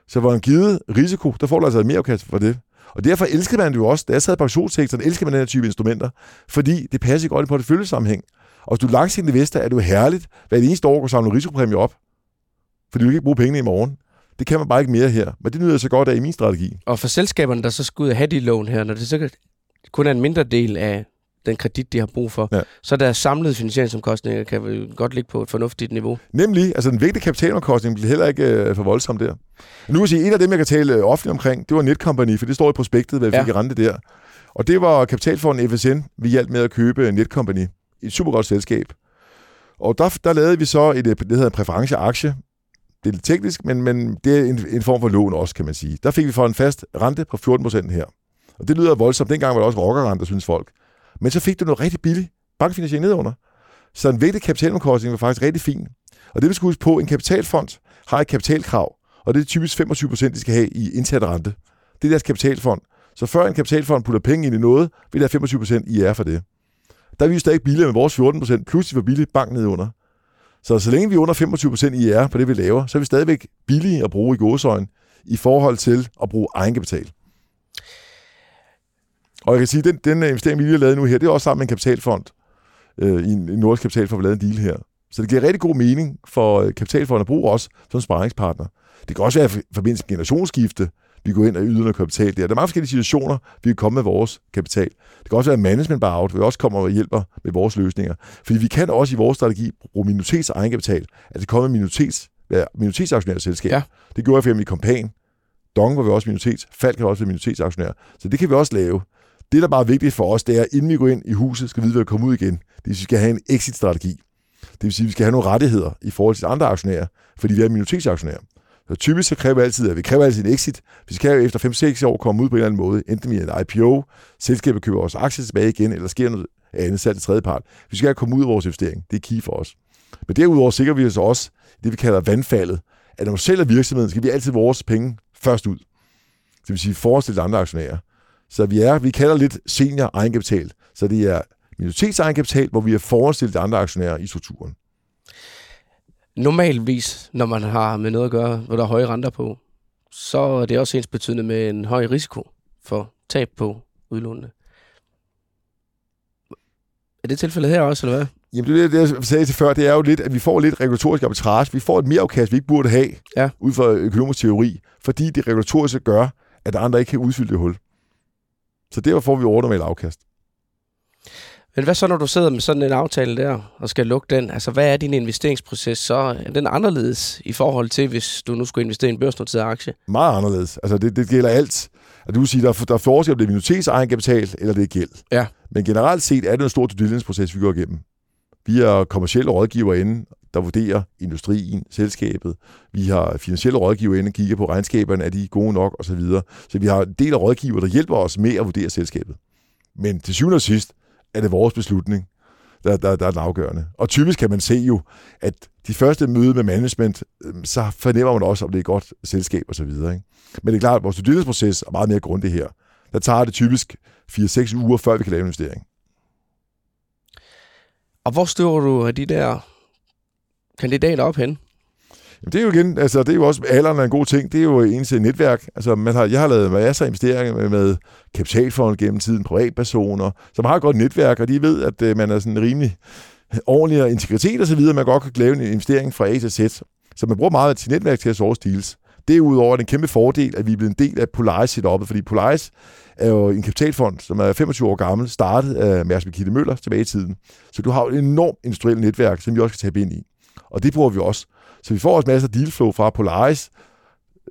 Speaker 2: Så hvor en givet risiko, der får du altså et mereafkast for det. Og derfor elsker man det jo også, da jeg sad i pensionssektoren, elsker man den her type instrumenter, fordi det passer godt i porteføljesammenhæng. Og hvis du er langsigtet investor, er det jo herligt, hvad det eneste år går samle risikopræmie op. Fordi du kan ikke bruge pengene i morgen. Det kan man bare ikke mere her. Men det nyder jeg så godt af i min strategi.
Speaker 1: Og for selskaberne, der så skal ud og have de lån her, når det så kun er en mindre del af den kredit, de har brug for,
Speaker 2: Ja.
Speaker 1: så deres samlede finansieringsomkostninger kan vel godt ligge på et fornuftigt niveau.
Speaker 2: Nemlig, altså den vigtige kapitalomkostning bliver heller ikke øh, for voldsom der. Nu kan jeg sige, en af dem, jeg kan tale øh, offentligt omkring, det var Netcompany, for det står i prospektet, hvad vi
Speaker 1: Ja.
Speaker 2: fik rente der. Og det var kapitalfonden FSN, vi hjalp med at købe Netcompany. Et super godt selskab. Og der, der lavede vi så et, øh, det hedder en præferenceaktie. Det er lidt teknisk, men, men det er en, en form for lån også, kan man sige. Der fik vi for en fast rente på 14 procent her. Og det lyder voldsomt. Dengang var det også rockerrente, synes folk. Men så fik du noget rigtig billigt bankfinansiering nedunder. Så en vigtig kapitalomkostning var faktisk rigtig fin. Og det vi skal huske på, en kapitalfond har et kapitalkrav, og det er typisk 25 procent, de skal have i indsat rente. Det er deres kapitalfond. Så før en kapitalfond putter penge ind i noget, vil der 25 procent i er for det. Der er vi jo stadig billigere med vores 14 procent, plus de var billige bank nedunder. Så så længe vi er under 25 procent i er på det, vi laver, så er vi stadigvæk billige at bruge i gåsøjen i forhold til at bruge egenkapital. Og jeg kan sige, at den, den investering, vi lige har lavet nu her, det er også sammen med en kapitalfond, øh, i en, en nordisk kapitalfond, vi lavet en deal her. Så det giver rigtig god mening for øh, kapitalfonden at bruge os som sparringspartner. Det kan også være i forbindelse med generationsskifte, vi går ind og yder noget kapital der. Der er mange forskellige situationer, vi kan komme med vores kapital. Det kan også være management buyout, vi også kommer og hjælper med vores løsninger. Fordi vi kan også i vores strategi bruge minoritets egenkapital, at det kommer med minoritets, være minoritetsaktionær selskab.
Speaker 1: Ja.
Speaker 2: Det gjorde jeg for eksempel i Kompan. Dong var vi også minoritet. Falk kan også være minoritetsaktionær. Så det kan vi også lave. Det, der bare er vigtigt for os, det er, inden vi går ind i huset, skal vi vide, at vi kommer ud igen. Det vil sige, vi skal have en exit-strategi. Det vil sige, at vi skal have nogle rettigheder i forhold til andre aktionærer, fordi vi er minoritetsaktionærer. Så typisk så kræver vi altid, at vi kræver altid en exit. Vi skal jo efter 5-6 år komme ud på en eller anden måde, enten via en IPO, selskabet køber vores aktier tilbage igen, eller sker noget andet salg til tredje part. Vi skal komme ud af vores investering. Det er key for os. Men derudover sikrer vi os også det, vi kalder vandfaldet, at når vi sælger virksomheden, skal vi altid vores penge først ud. Det vil sige forestille andre aktionærer. Så vi er, vi kalder lidt senior egenkapital. Så det er minoritets egenkapital, hvor vi er forestillet andre aktionærer i strukturen.
Speaker 1: Normalvis, når man har med noget at gøre, hvor der er høje renter på, så er det også ens betydende med en høj risiko for tab på udlånene. Er det tilfældet her også, eller hvad?
Speaker 2: Jamen det, det, jeg sagde til før, det er jo lidt, at vi får lidt regulatorisk arbitrage. Vi får et mere afkast, vi ikke burde have,
Speaker 1: Ja.
Speaker 2: ud fra økonomisk teori, fordi det regulatoriske gør, at andre ikke kan udfylde det hul. Så derfor får vi overnormal afkast.
Speaker 1: Men hvad så, når du sidder med sådan en aftale der, og skal lukke den? Altså, hvad er din investeringsproces så? Er den anderledes i forhold til, hvis du nu skulle investere i en børsnoteret aktie?
Speaker 2: Meget anderledes. Altså det, det gælder alt. At du vil sige, der, er- der er forskel, om det er minoritets egenkapital, eller det er gæld.
Speaker 1: Ja.
Speaker 2: Men generelt set er det en stor due diligence-proces, vi går igennem. Vi har kommersielle rådgiver inde, der vurderer industrien, selskabet. Vi har finansielle rådgiver inde, kigger på regnskaberne, er de gode nok osv. Så, videre. så vi har en del af rådgiver, der hjælper os med at vurdere selskabet. Men til syvende og sidst er det vores beslutning, der, der, der er den afgørende. Og typisk kan man se jo, at de første møde med management, øhm, så fornemmer man også, om det er et godt selskab osv. Men det er klart, at vores due proces er meget mere grundig her. Der tager det typisk 4-6 uger, før vi kan lave en investering.
Speaker 1: Og hvor støver du øh, de der kandidater op hen?
Speaker 2: Jamen, det er jo igen, altså det er jo også, alderen er en god ting, det er jo ens øh, netværk. Altså man har, jeg har lavet masser af investeringer med, med kapitalfond gennem tiden, privatpersoner, som har et godt netværk, og de ved, at øh, man er sådan rimelig ordentlig og integritet og så videre, man godt kan lave en investering fra A til Z. Så man bruger meget af sit netværk til at source deals. Derudover er det en kæmpe fordel, at vi er blevet en del af Polaris setupet, fordi Polaris er jo en kapitalfond, som er 25 år gammel, startet af Mærsk Kilde Møller tilbage i tiden. Så du har et enormt industrielt netværk, som vi også kan tabe ind i. Og det bruger vi også. Så vi får også masser af dealflow fra Polaris,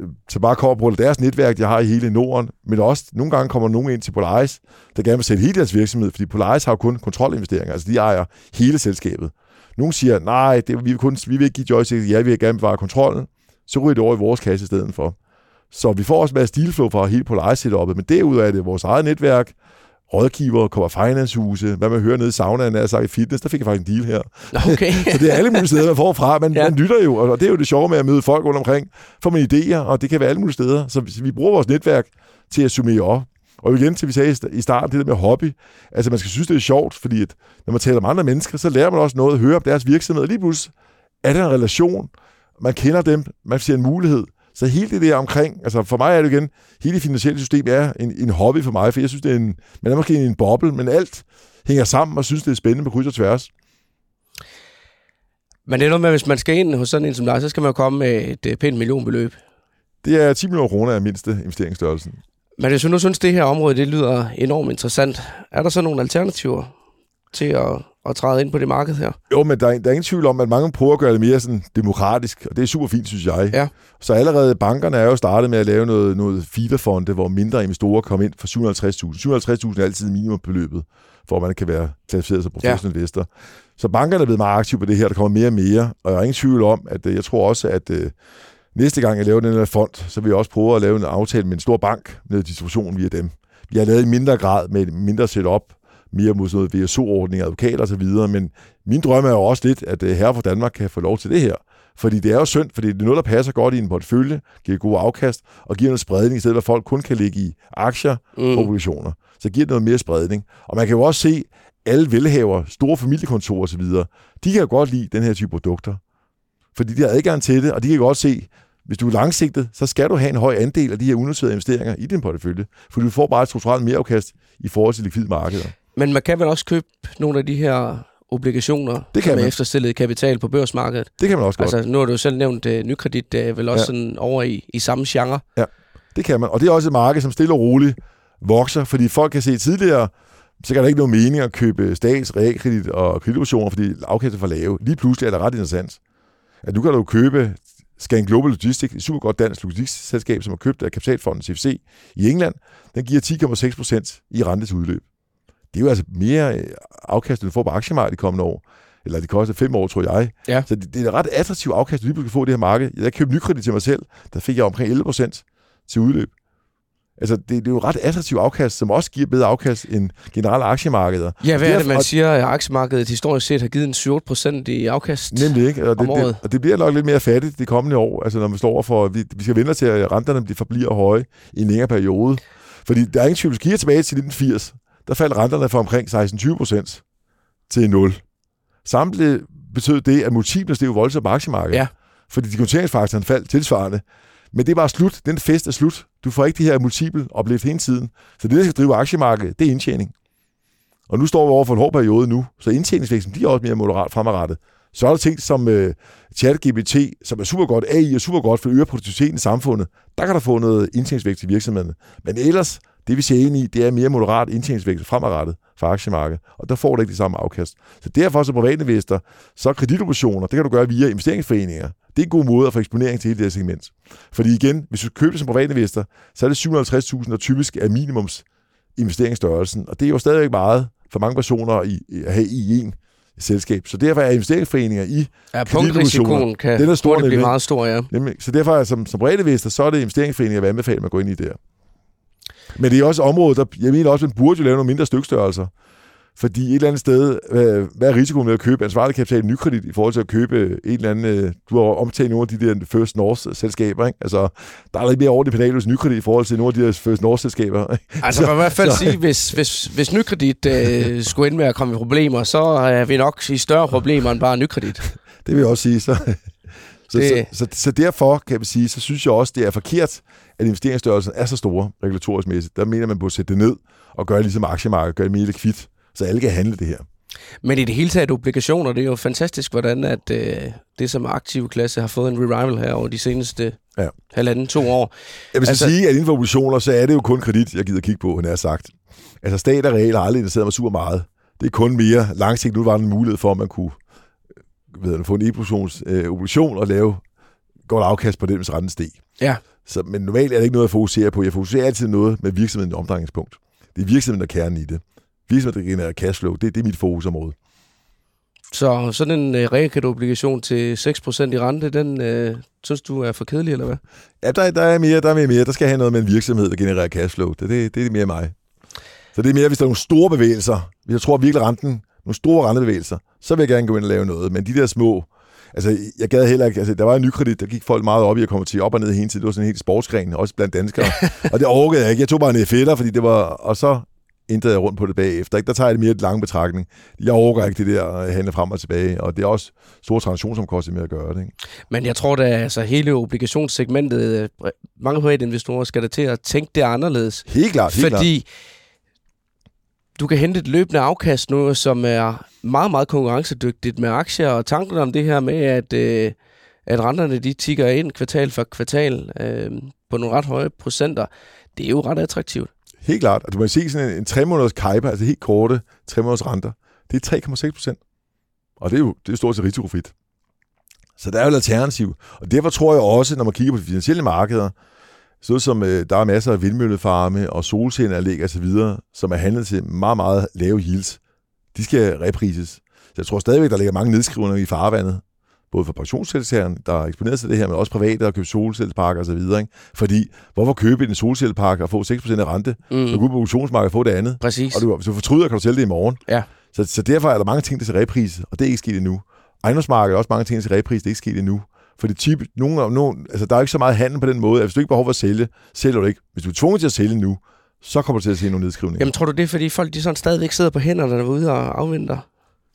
Speaker 2: øh, så bare kommer på deres netværk, de har i hele Norden, men også nogle gange kommer nogen ind til Polaris, der gerne vil sætte hele deres virksomhed, fordi Polaris har jo kun kontrolinvesteringer, altså de ejer hele selskabet. Nogle siger, nej, det, vi, vil kun, vi vil ikke give joystick, ja, vi vil gerne bevare kontrollen, så ryger det over i vores kasse i stedet for. Så vi får også masser af dealflow fra hele Polaris setupet, men derudover er det vores eget netværk, rådgiver, kommer financehuse, hvad man hører nede i saunaen, er sagt i fitness, der fik jeg faktisk en deal her.
Speaker 1: Okay. <laughs>
Speaker 2: så det er alle mulige steder, man får fra. Man, ja. man lytter jo, og det er jo det sjove med at møde folk rundt omkring. Får man idéer, og det kan være alle mulige steder. Så vi bruger vores netværk til at summere op. Og igen, til vi sagde i starten, det der med hobby. Altså, man skal synes, det er sjovt, fordi at, når man taler om andre mennesker, så lærer man også noget at høre om deres virksomhed. Og lige pludselig er der en relation. Man kender dem, man ser en mulighed. Så hele det der omkring, altså for mig er det igen, hele det finansielle system er en, en hobby for mig, for jeg synes, det er en, man er måske en boble, men alt hænger sammen, og synes, det er spændende på kryds og tværs.
Speaker 1: Men det er noget med, at hvis man skal ind hos sådan en som dig, så skal man jo komme med et øh, pænt millionbeløb.
Speaker 2: Det er 10 millioner kroner af mindste investeringsstørrelsen.
Speaker 1: Men hvis du nu synes, det her område det lyder enormt interessant, er der så nogle alternativer til at, at træde ind på det marked her?
Speaker 2: Jo, men der er, der er ingen tvivl om, at mange prøver at gøre det mere sådan demokratisk, og det er super fint, synes jeg.
Speaker 1: Ja.
Speaker 2: Så allerede bankerne er jo startet med at lave noget, noget feederfonde, hvor mindre investorer kommer ind for 750.000. 750.000 er altid minimumbeløbet, for at man kan være klassificeret som professionel ja. investor. Så bankerne er blevet meget aktive på det her, der kommer mere og mere, og jeg er ingen tvivl om, at øh, jeg tror også, at uh, næste gang jeg laver den her fond, så vil jeg også prøve at lave en aftale med en stor bank med distribution via dem. Vi har lavet i mindre grad med et mindre setup, mere mod sådan noget VSO-ordning, advokater osv., men min drøm er jo også lidt, at øh, her fra Danmark kan få lov til det her. Fordi det er jo synd, fordi det er noget, der passer godt i en portefølje, giver god afkast, og giver noget spredning, i stedet for at folk kun kan ligge i aktier mm. og obligationer. Så giver det noget mere spredning. Og man kan jo også se, alle velhaver, store familiekontorer osv., de kan jo godt lide den her type produkter. Fordi de har adgang til det, og de kan godt se, hvis du er langsigtet, så skal du have en høj andel af de her unoterede investeringer i din portefølje, for du får bare et strukturelt mereafkast i forhold til likvide markeder.
Speaker 1: Men man kan vel også købe nogle af de her obligationer
Speaker 2: det kan
Speaker 1: med
Speaker 2: man.
Speaker 1: efterstillet kapital på børsmarkedet.
Speaker 2: Det kan man også godt.
Speaker 1: Altså, nu har du jo selv nævnt uh, nykredit, det er vel også ja. sådan over i, i samme genre.
Speaker 2: Ja, det kan man. Og det er også et marked, som stille og roligt vokser, fordi folk kan se tidligere, så kan der ikke nogen mening at købe stats, realkredit og kreditobligationer, fordi afkastet er for lave. Lige pludselig er det ret interessant. At nu kan du købe Scan Global Logistics, et super godt dansk logistikselskab, som har købt af kapitalfonden CFC i England. Den giver 10,6 procent i rente til udløb det er jo altså mere øh, afkast, end du får på aktiemarkedet de kommende år. Eller det koster fem år, tror jeg.
Speaker 1: Ja.
Speaker 2: Så det, det er et ret attraktivt afkast, du lige kan få det her marked. Jeg købte nykredit til mig selv, der fik jeg omkring 11 procent til udløb. Altså, det, det er jo et ret attraktivt afkast, som også giver bedre afkast end generelle aktiemarkeder.
Speaker 1: Ja, hvad er det, man siger, at aktiemarkedet historisk set har givet en 7 procent i afkast
Speaker 2: Nemlig ikke, og det,
Speaker 1: det,
Speaker 2: og det bliver nok lidt mere fattigt de kommende år, altså når vi står for, vi, vi skal vente til, at renterne forbliver høje i en længere periode. Fordi der er ingen tvivl, hvis vi tilbage til 1980, der faldt renterne fra omkring 16-20 procent til 0. Samtidig betød det, at multiple steg voldsomt på aktiemarkedet.
Speaker 1: Ja.
Speaker 2: Fordi de konteringsfaktoren faldt tilsvarende. Men det var slut. Den fest er slut. Du får ikke de her multiple oplevet hele tiden. Så det, der skal drive aktiemarkedet, det er indtjening. Og nu står vi over for en hård periode nu, så indtjeningsvæksten bliver også mere moderat fremadrettet. Så er der ting som uh, ChatGPT, som er super godt, AI er super godt for at øge produktiviteten i samfundet. Der kan der få noget indtjeningsvækst i virksomhederne. Men ellers, det vi ser ind i, det er mere moderat indtjeningsvækst fremadrettet for aktiemarkedet, og der får du ikke det samme afkast. Så derfor som privatinvestor, så kreditoperationer, det kan du gøre via investeringsforeninger. Det er en god måde at få eksponering til hele det her segment. Fordi igen, hvis du køber som privatinvestor, så er det 750.000, der typisk er minimums investeringsstørrelsen, og det er jo stadigvæk meget for mange personer i, at have i en selskab. Så derfor er investeringsforeninger i
Speaker 1: Ja,
Speaker 2: kreditobligationer,
Speaker 1: punktrisikoen kan
Speaker 2: den er stor,
Speaker 1: blive meget stor, ja.
Speaker 2: Nemlig, så derfor er som, som breddevæster, så er det investeringsforeninger, jeg vil anbefale, at man går ind i der. Men det er også et område, der, jeg mener også, man burde jo lave nogle mindre stykstørrelser. Fordi et eller andet sted, hvad, hvad er risikoen ved at købe ansvarlig kapital nykredit i forhold til at købe en eller anden, øh, du har omtalt nogle af de der First North-selskaber, ikke? Altså, der er lidt mere over det pedal hos nykredit i forhold til nogle af de der First North-selskaber.
Speaker 1: Altså, man kan i hvert fald sige, hvis, hvis, hvis nykredit øh, skulle ende med at komme i problemer, så er vi nok i større problemer end bare nykredit. <laughs>
Speaker 2: Det vil jeg også sige. Så, så,
Speaker 1: Det-
Speaker 2: så, så, så derfor kan vi sige, så synes jeg også, det er forkert, at investeringsstørrelsen er så store regulatorisk mæssigt. Der mener man at sætte det ned og gøre ligesom aktiemarkedet, gøre det mere likvidt, så alle kan handle det her.
Speaker 1: Men i det hele taget obligationer, det er jo fantastisk, hvordan at øh, det som aktiv klasse har fået en revival her over de seneste
Speaker 2: Ja.
Speaker 1: halvanden, to år.
Speaker 2: Jeg vil altså, sige, at inden for obligationer, så er det jo kun kredit, jeg gider kigge på, han har sagt. Altså stat og real har aldrig interesseret mig super meget. Det er kun mere langsigtet. Nu var der en mulighed for, at man kunne ved, jeg, få en e-obligation øh, obligation og lave godt afkast på den, hvis renten steg.
Speaker 1: Ja.
Speaker 2: Så, men normalt er det ikke noget, jeg fokuserer på. Jeg fokuserer altid noget med virksomheden i omdrejningspunkt. Det er virksomheden, der er kernen i det. Virksomheden, der genererer cashflow, det, det er mit fokusområde.
Speaker 1: Så sådan en øh, realkreditobligation til 6% i rente, den øh, synes du er for kedelig, eller hvad?
Speaker 2: Ja, der, der er mere, der er mere, mere. Der skal have noget med en virksomhed, der genererer cashflow. Det, det, det er mere mig. Så det er mere, hvis der er nogle store bevægelser. Hvis jeg tror at virkelig renten, nogle store rentebevægelser, så vil jeg gerne gå ind og lave noget. Men de der små, altså jeg gad heller ikke, altså der var en nykredit, der gik folk meget op i at komme til op og ned hele tiden. Det var sådan en helt sportsgren, også blandt danskere. <laughs> og det orkede jeg ikke. Jeg tog bare en fætter, fordi det var, og så ændrede jeg rundt på det bagefter. Ikke? Der tager jeg det mere et lang betragtning. Jeg overgår ikke det der at handle frem og tilbage, og det er også store transaktionsomkostninger med at gøre det. Ikke?
Speaker 1: Men jeg tror da, altså hele obligationssegmentet, øh, mange private investorer skal da til at tænke det anderledes.
Speaker 2: Helt klart, helt klart.
Speaker 1: Du kan hente et løbende afkast nu, som er meget, meget konkurrencedygtigt med aktier, og tanken om det her med, at, øh, at renterne de tigger ind kvartal for kvartal øh, på nogle ret høje procenter, det er jo ret attraktivt.
Speaker 2: Helt klart. Og du må se sådan en, en 3 måneders kajper, altså helt korte 3 måneders renter, det er 3,6 procent. Og det er jo det er stort set risikofrit. Så der er jo et alternativ. Og derfor tror jeg også, når man kigger på de finansielle markeder, så som øh, der er masser af vindmøllefarme og solcelleanlæg osv., som er handlet til meget, meget lave yields, de skal reprises. Så jeg tror stadigvæk, der ligger mange nedskrivninger i farvandet, både for pensionsselskaberne, der er eksponeret til det her, men også private, der køber solcelleparker osv. Ikke? Fordi, hvorfor købe en solcellepark og få 6% af rente,
Speaker 1: Mm,
Speaker 2: så gå ud på auktionsmarkedet og få det andet?
Speaker 1: præcis.
Speaker 2: Og du, hvis du fortryder, kan du sælge det i morgen.
Speaker 1: Ja.
Speaker 2: Så, så derfor er der mange ting, der skal reprise, og det er ikke sket endnu. Ejendomsmarkedet er også mange ting, der skal reprise, det er ikke sket endnu. For det type, nogle, nogle, altså, der er ikke så meget handel på den måde, at hvis du ikke behov for at sælge, sælger du ikke. Hvis du er tvunget til at sælge nu, så kommer du til at se nogle nedskrivninger.
Speaker 1: Jamen tror du det er, fordi folk de sådan stadigvæk sidder på hænderne derude og afventer?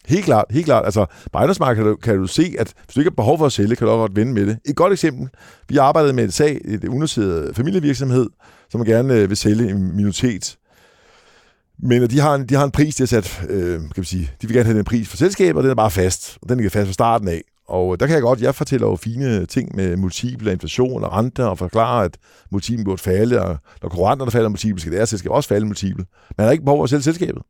Speaker 2: Helt klart, helt klart. Altså, på ejendomsmarkedet kan du, kan du se, at hvis du ikke har behov for at sælge, kan du også godt vende med det. Et godt eksempel. Vi arbejdede med et sag, et unoteret familievirksomhed, som gerne øh, vil sælge en minoritet. Men de har en, de har en pris, de har sat, øh, kan vi sige, de vil gerne have den pris for selskabet, og den er bare fast. Og den ligger fast fra starten af. Og der kan jeg godt, jeg fortæller jo fine ting med multiple inflation og renter, og forklarer, at multiplen burde falde, og når konkurrenterne falder multiple, skal deres selskab også falde multiple. Men han har ikke behov for at sælge selskabet.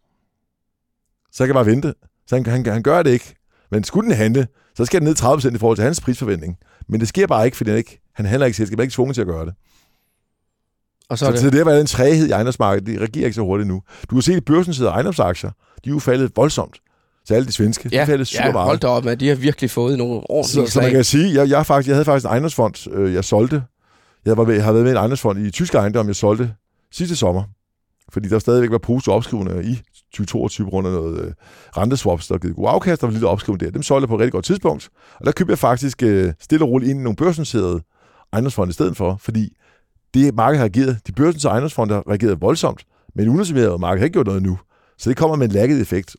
Speaker 2: Så jeg kan bare vente. Så han, han, han gør det ikke. Men skulle den handle, så skal den ned 30% i forhold til hans prisforventning. Men det sker bare ikke, fordi han, ikke, han handler ikke selskabet, han er ikke tvunget til at gøre det.
Speaker 1: Og så,
Speaker 2: Så,
Speaker 1: er
Speaker 2: så,
Speaker 1: det,
Speaker 2: så det er en træhed i ejendomsmarkedet. Det reagerer ikke så hurtigt nu. Du kan se, at børsen ejendomsaktier, de er jo faldet voldsomt. Så alle de svenske, de
Speaker 1: ja,
Speaker 2: faldet super
Speaker 1: ja,
Speaker 2: meget.
Speaker 1: hold da op, at de har virkelig fået nogle ordentlige
Speaker 2: Så, så man kan sige, jeg, jeg, faktisk, jeg havde faktisk en ejendomsfond, øh, jeg solgte. Jeg, var med, jeg havde været med i en ejendomsfond i tysk ejendom, jeg solgte sidste sommer. Fordi der stadigvæk var positive opskrivninger i 2022 på grund af noget øh, renteswaps, der givet god afkast, der var lidt opskrivning der. Dem solgte jeg på et rigtig godt tidspunkt. Og der købte jeg faktisk øh, stille og roligt ind i nogle børsnoterede ejendomsfonde i stedet for, fordi det marked har reageret, de børsnoterede ejendomsfonde har reageret voldsomt, men unoterede marked har ikke gjort noget nu. Så det kommer med en lagget effekt.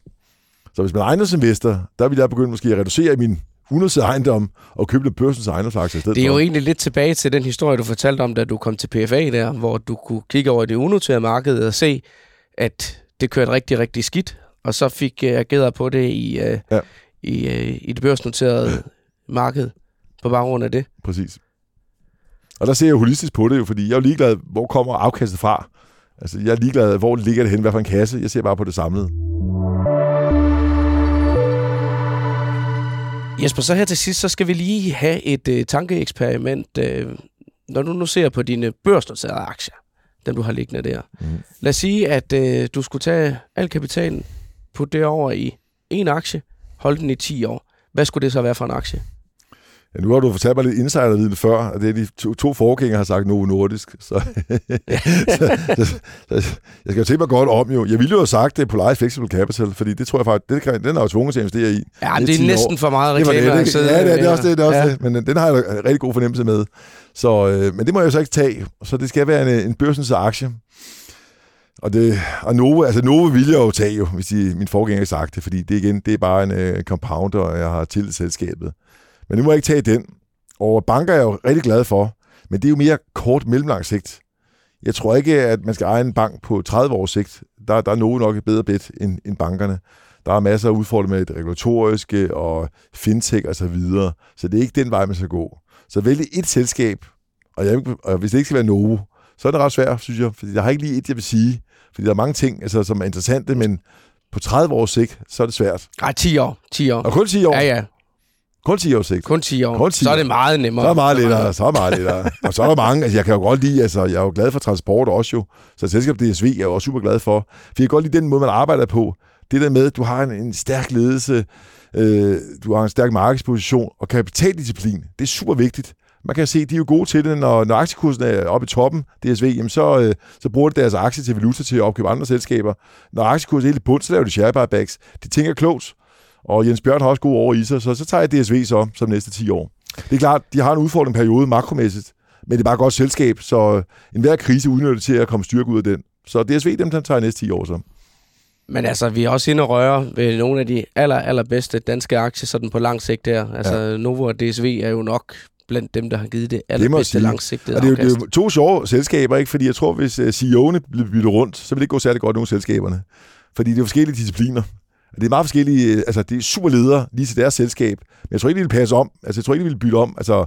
Speaker 2: Så hvis man er ejendomsinvestor, der vil jeg begynde måske at reducere min unoterede ejendom og købe børsens ejendomsaktier i stedet
Speaker 1: Det er
Speaker 2: for.
Speaker 1: jo egentlig lidt tilbage til den historie, du fortalte om, da du kom til PFA der, hvor du kunne kigge over i det unoterede marked og se, at det kørte rigtig, rigtig skidt, og så fik uh, ageret på det i, uh,
Speaker 2: Ja.
Speaker 1: ja. i, uh, i det børsnoterede marked på baggrund af det.
Speaker 2: Præcis. Og der ser jeg holistisk på det jo, fordi jeg er ligeglad, hvor kommer afkastet fra. Altså, jeg er ligeglad, hvor ligger det hen, hvad for en kasse. Jeg ser bare på det samlede.
Speaker 1: Jesper, så her til sidst, så skal vi lige have et uh, tankeeksperiment. Uh, når du nu ser på dine børsnoterede aktier, dem du har liggende der.
Speaker 2: Mm.
Speaker 1: Lad os sige, at uh, du skulle tage al kapitalen, putte det over i en aktie, holde den i 10 år. Hvad skulle det så være for en aktie?
Speaker 2: Ja, nu har du fortalt mig lidt insiderviden før, og det er de to, to forgængere har sagt Novo Nordisk. Så, <laughs> så, så, så, jeg skal jo tænke mig godt om jo. Jeg ville jo have sagt det på Life Flexible Capital, fordi det tror jeg faktisk, det kan, den er jo tvunget til at investere i.
Speaker 1: Ja, det, det er næsten år. for meget reklame.
Speaker 2: Det det, det, ja, det er, det er også det, det er også ja. det. Men den har jeg en rigtig god fornemmelse med. Så, øh, men det må jeg jo så ikke tage. Så det skal være en, en børsens aktie. Og, det, og Novo, altså Novo vil jeg jo tage jo, hvis de, min forgænger sagt det, fordi det igen, det er bare en uh, compounder, og jeg har til selskabet. Men nu må jeg ikke tage den. Og banker er jeg jo rigtig glad for, men det er jo mere kort mellemlang sigt. Jeg tror ikke, at man skal eje en bank på 30 års sigt. Der, der er nogen nok et bedre bedt end, end bankerne. Der er masser af udfordringer med det regulatoriske og fintech og så videre. Så det er ikke den vej, man skal gå. Så vælg et selskab, og, jeg, og hvis det ikke skal være Novo, så er det ret svært, synes jeg. Fordi der har ikke lige et, jeg vil sige. Fordi der er mange ting, altså, som er interessante, men på 30 års sigt, så er det svært.
Speaker 1: Nej, 10 år. 10 år.
Speaker 2: Og kun 10 år?
Speaker 1: Ja, ja.
Speaker 2: Kun 10 år sigt.
Speaker 1: Kun 10 år. Kun 10 så er det meget nemmere.
Speaker 2: Så er meget lettere. Så er meget lettere. <laughs> og så er der mange, altså jeg kan jo godt lide, altså jeg er jo glad for transport også jo, så selskab DSV er jeg jo også super glad for. For jeg kan godt lide den måde, man arbejder på. Det der med, at du har en, en stærk ledelse, øh, du har en stærk markedsposition og kapitaldisciplin. Det er super vigtigt. Man kan se, de er jo gode til det, når, når aktiekursen er oppe i toppen, DSV, jamen så, øh, så bruger de deres aktie til valuta til at opkøbe andre selskaber. Når aktiekursen er helt i bund, så laver de share buybacks. De tænker klogt. Og Jens Bjørn har også gode år i sig, så så tager jeg DSV så som næste 10 år. Det er klart, de har en udfordrende periode makromæssigt, men det er bare et godt selskab, så enhver krise udnytter til at komme styrke ud af den. Så DSV, dem der tager næste 10 år så.
Speaker 1: Men altså, vi er også inde og røre ved nogle af de aller, allerbedste danske aktier, sådan på lang sigt der. Altså, ja. Novo og DSV er jo nok blandt dem, der har givet det allerbedste langsigtede
Speaker 2: og det er, jo, det er jo to sjove selskaber, ikke? fordi jeg tror, hvis uh, CEO'erne bliver byttet rundt, så vil det ikke gå særlig godt nogle selskaberne. Fordi det er forskellige discipliner. Det er meget forskellige, øh, altså det er super ledere lige til deres selskab, men jeg tror ikke, de vil passe om. Altså jeg tror ikke, de vil bytte om. Altså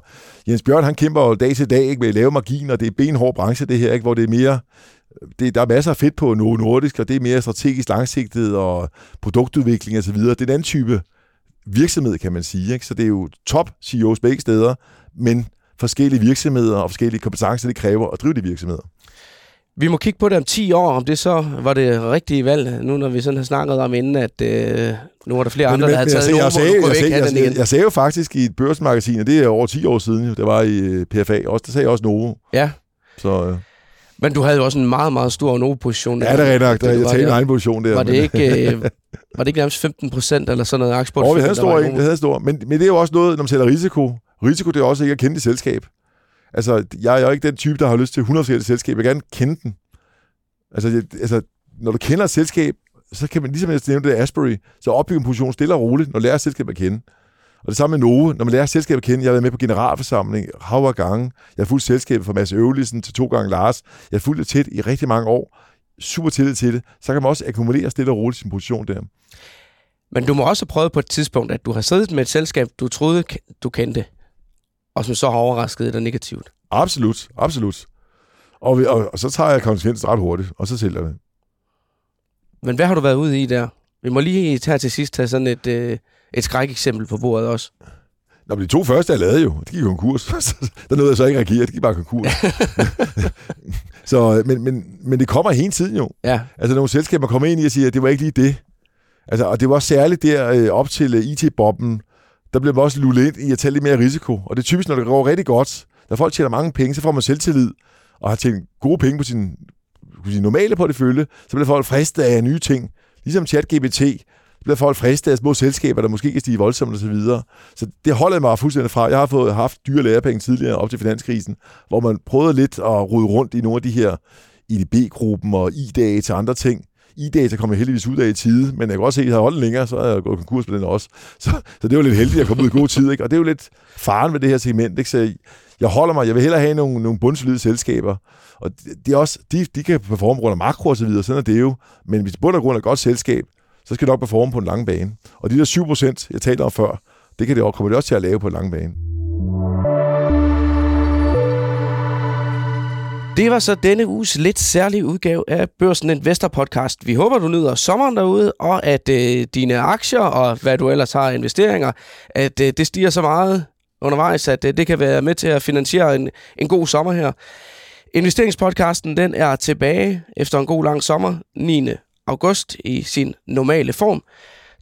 Speaker 2: Jens Bjørn, han kæmper jo dag til dag ikke, med lave marginer, det er benhård branche det her, ikke, hvor det er mere, det, der er masser af fedt på Novo Nordisk, og det er mere strategisk langsigtet og produktudvikling osv. Det er en anden type virksomhed, kan man sige. Ikke? Så det er jo top CEOs begge steder, men forskellige virksomheder og forskellige kompetencer, det kræver at drive de virksomheder.
Speaker 1: Vi må kigge på det om 10 år, om det så var det rigtige valg, nu når vi sådan har snakket om inden, at øh, nu var der flere men, andre, men, der havde taget
Speaker 2: jeg, sagde, jeg, sagde, jeg, jeg, jeg, sagde jo faktisk i et børsmagasin, og det er over 10 år siden, det var i øh, PFA, også, der sagde jeg også Novo.
Speaker 1: Ja.
Speaker 2: Så, øh.
Speaker 1: Men du havde jo også en meget, meget stor Novo-position.
Speaker 2: Ja, det er rigtigt nok. Jeg talte en egen position der.
Speaker 1: Var det ikke, øh, <laughs> var det ikke nærmest 15 procent eller sådan noget aktieport?
Speaker 2: Oh, vi havde stor, en, vi havde stor. Men, men det er jo også noget, når man tæller risiko. Risiko, det er også ikke at kende det selskab. Altså, jeg er jo ikke den type, der har lyst til 100 forskellige selskaber. Jeg vil gerne kende den. Altså, jeg, altså, når du kender et selskab, så kan man, ligesom jeg nævnte det Asbury, så opbygge en position stille og roligt, når du lærer selskabet at kende. Og det samme med Novo. Når man lærer selskabet at kende, jeg har været med på generalforsamling, hav og gange. Jeg har fulgt selskabet fra Mads Øvelisen til to gange Lars. Jeg har fulgt det tæt i rigtig mange år. Super tillid til det. Så kan man også akkumulere stille og roligt sin position der.
Speaker 1: Men du må også have prøvet på et tidspunkt, at du har siddet med et selskab, du troede, du kendte, og som så har overrasket dig negativt.
Speaker 2: Absolut, absolut. Og, vi, og, og så tager jeg konsekvensen ret hurtigt, og så sælger det.
Speaker 1: Men hvad har du været ude i der? Vi må lige tage til sidst tage sådan et, øh, et skrækeksempel på bordet også.
Speaker 2: Nå, men de to første, jeg lavede jo, de gik konkurs. <laughs> der nåede jeg så ikke reagere, de gik bare konkurs. <laughs> så, men, men, men det kommer hele tiden jo.
Speaker 1: Ja.
Speaker 2: Altså, nogle selskaber kommer ind i og siger, at det var ikke lige det. Altså, og det var særligt der øh, op til uh, IT-bobben, der blev man også lullet ind i at tage lidt mere risiko. Og det er typisk, når det går rigtig godt, når folk tjener mange penge, så får man selvtillid, og har tjent gode penge på sin, på sin normale portefølje, så bliver folk fristet af nye ting. Ligesom ChatGPT, bliver folk fristet af små selskaber, der måske kan stige voldsomt osv. Så, videre. så det holder mig fuldstændig fra. Jeg har fået haft dyre lærepenge tidligere op til finanskrisen, hvor man prøvede lidt at rode rundt i nogle af de her IDB-gruppen og I-dage til andre ting. I-data kommer heldigvis ud af i tide, men jeg kunne også se, at jeg havde holdt længere, så er jeg gået konkurs på den også. Så, så det var lidt heldigt at komme ud i god tid, ikke? Og det er jo lidt faren ved det her segment, ikke? Så jeg holder mig, jeg vil hellere have nogle, nogle bundsolide selskaber, og de, er også, de, de kan performe rundt af makro og så videre, sådan er det jo. Men hvis bund og grund er et godt selskab, så skal det nok performe på en lang bane. Og de der 7% jeg talte om før, det kan det også, kommer det også til at lave på en lang bane.
Speaker 1: Det var så denne uges lidt særlige udgave af Børsen Investor Podcast. Vi håber, du nyder sommeren derude, og at øh, dine aktier og hvad du ellers har investeringer, at øh, det stiger så meget undervejs, at øh, det kan være med til at finansiere en, en god sommer her. Investeringspodcasten den er tilbage efter en god lang sommer, 9. august, i sin normale form.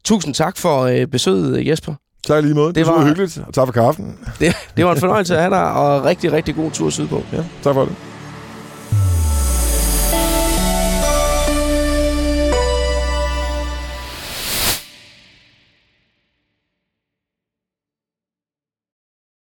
Speaker 1: tusind tak for øh, besøget, Jesper.
Speaker 2: Tak lige måde. Det, det var hyggeligt, og tak for kaffen.
Speaker 1: Det, det var en fornøjelse at have dig, og rigtig, rigtig god tur sydpå.
Speaker 2: Ja, tak for det.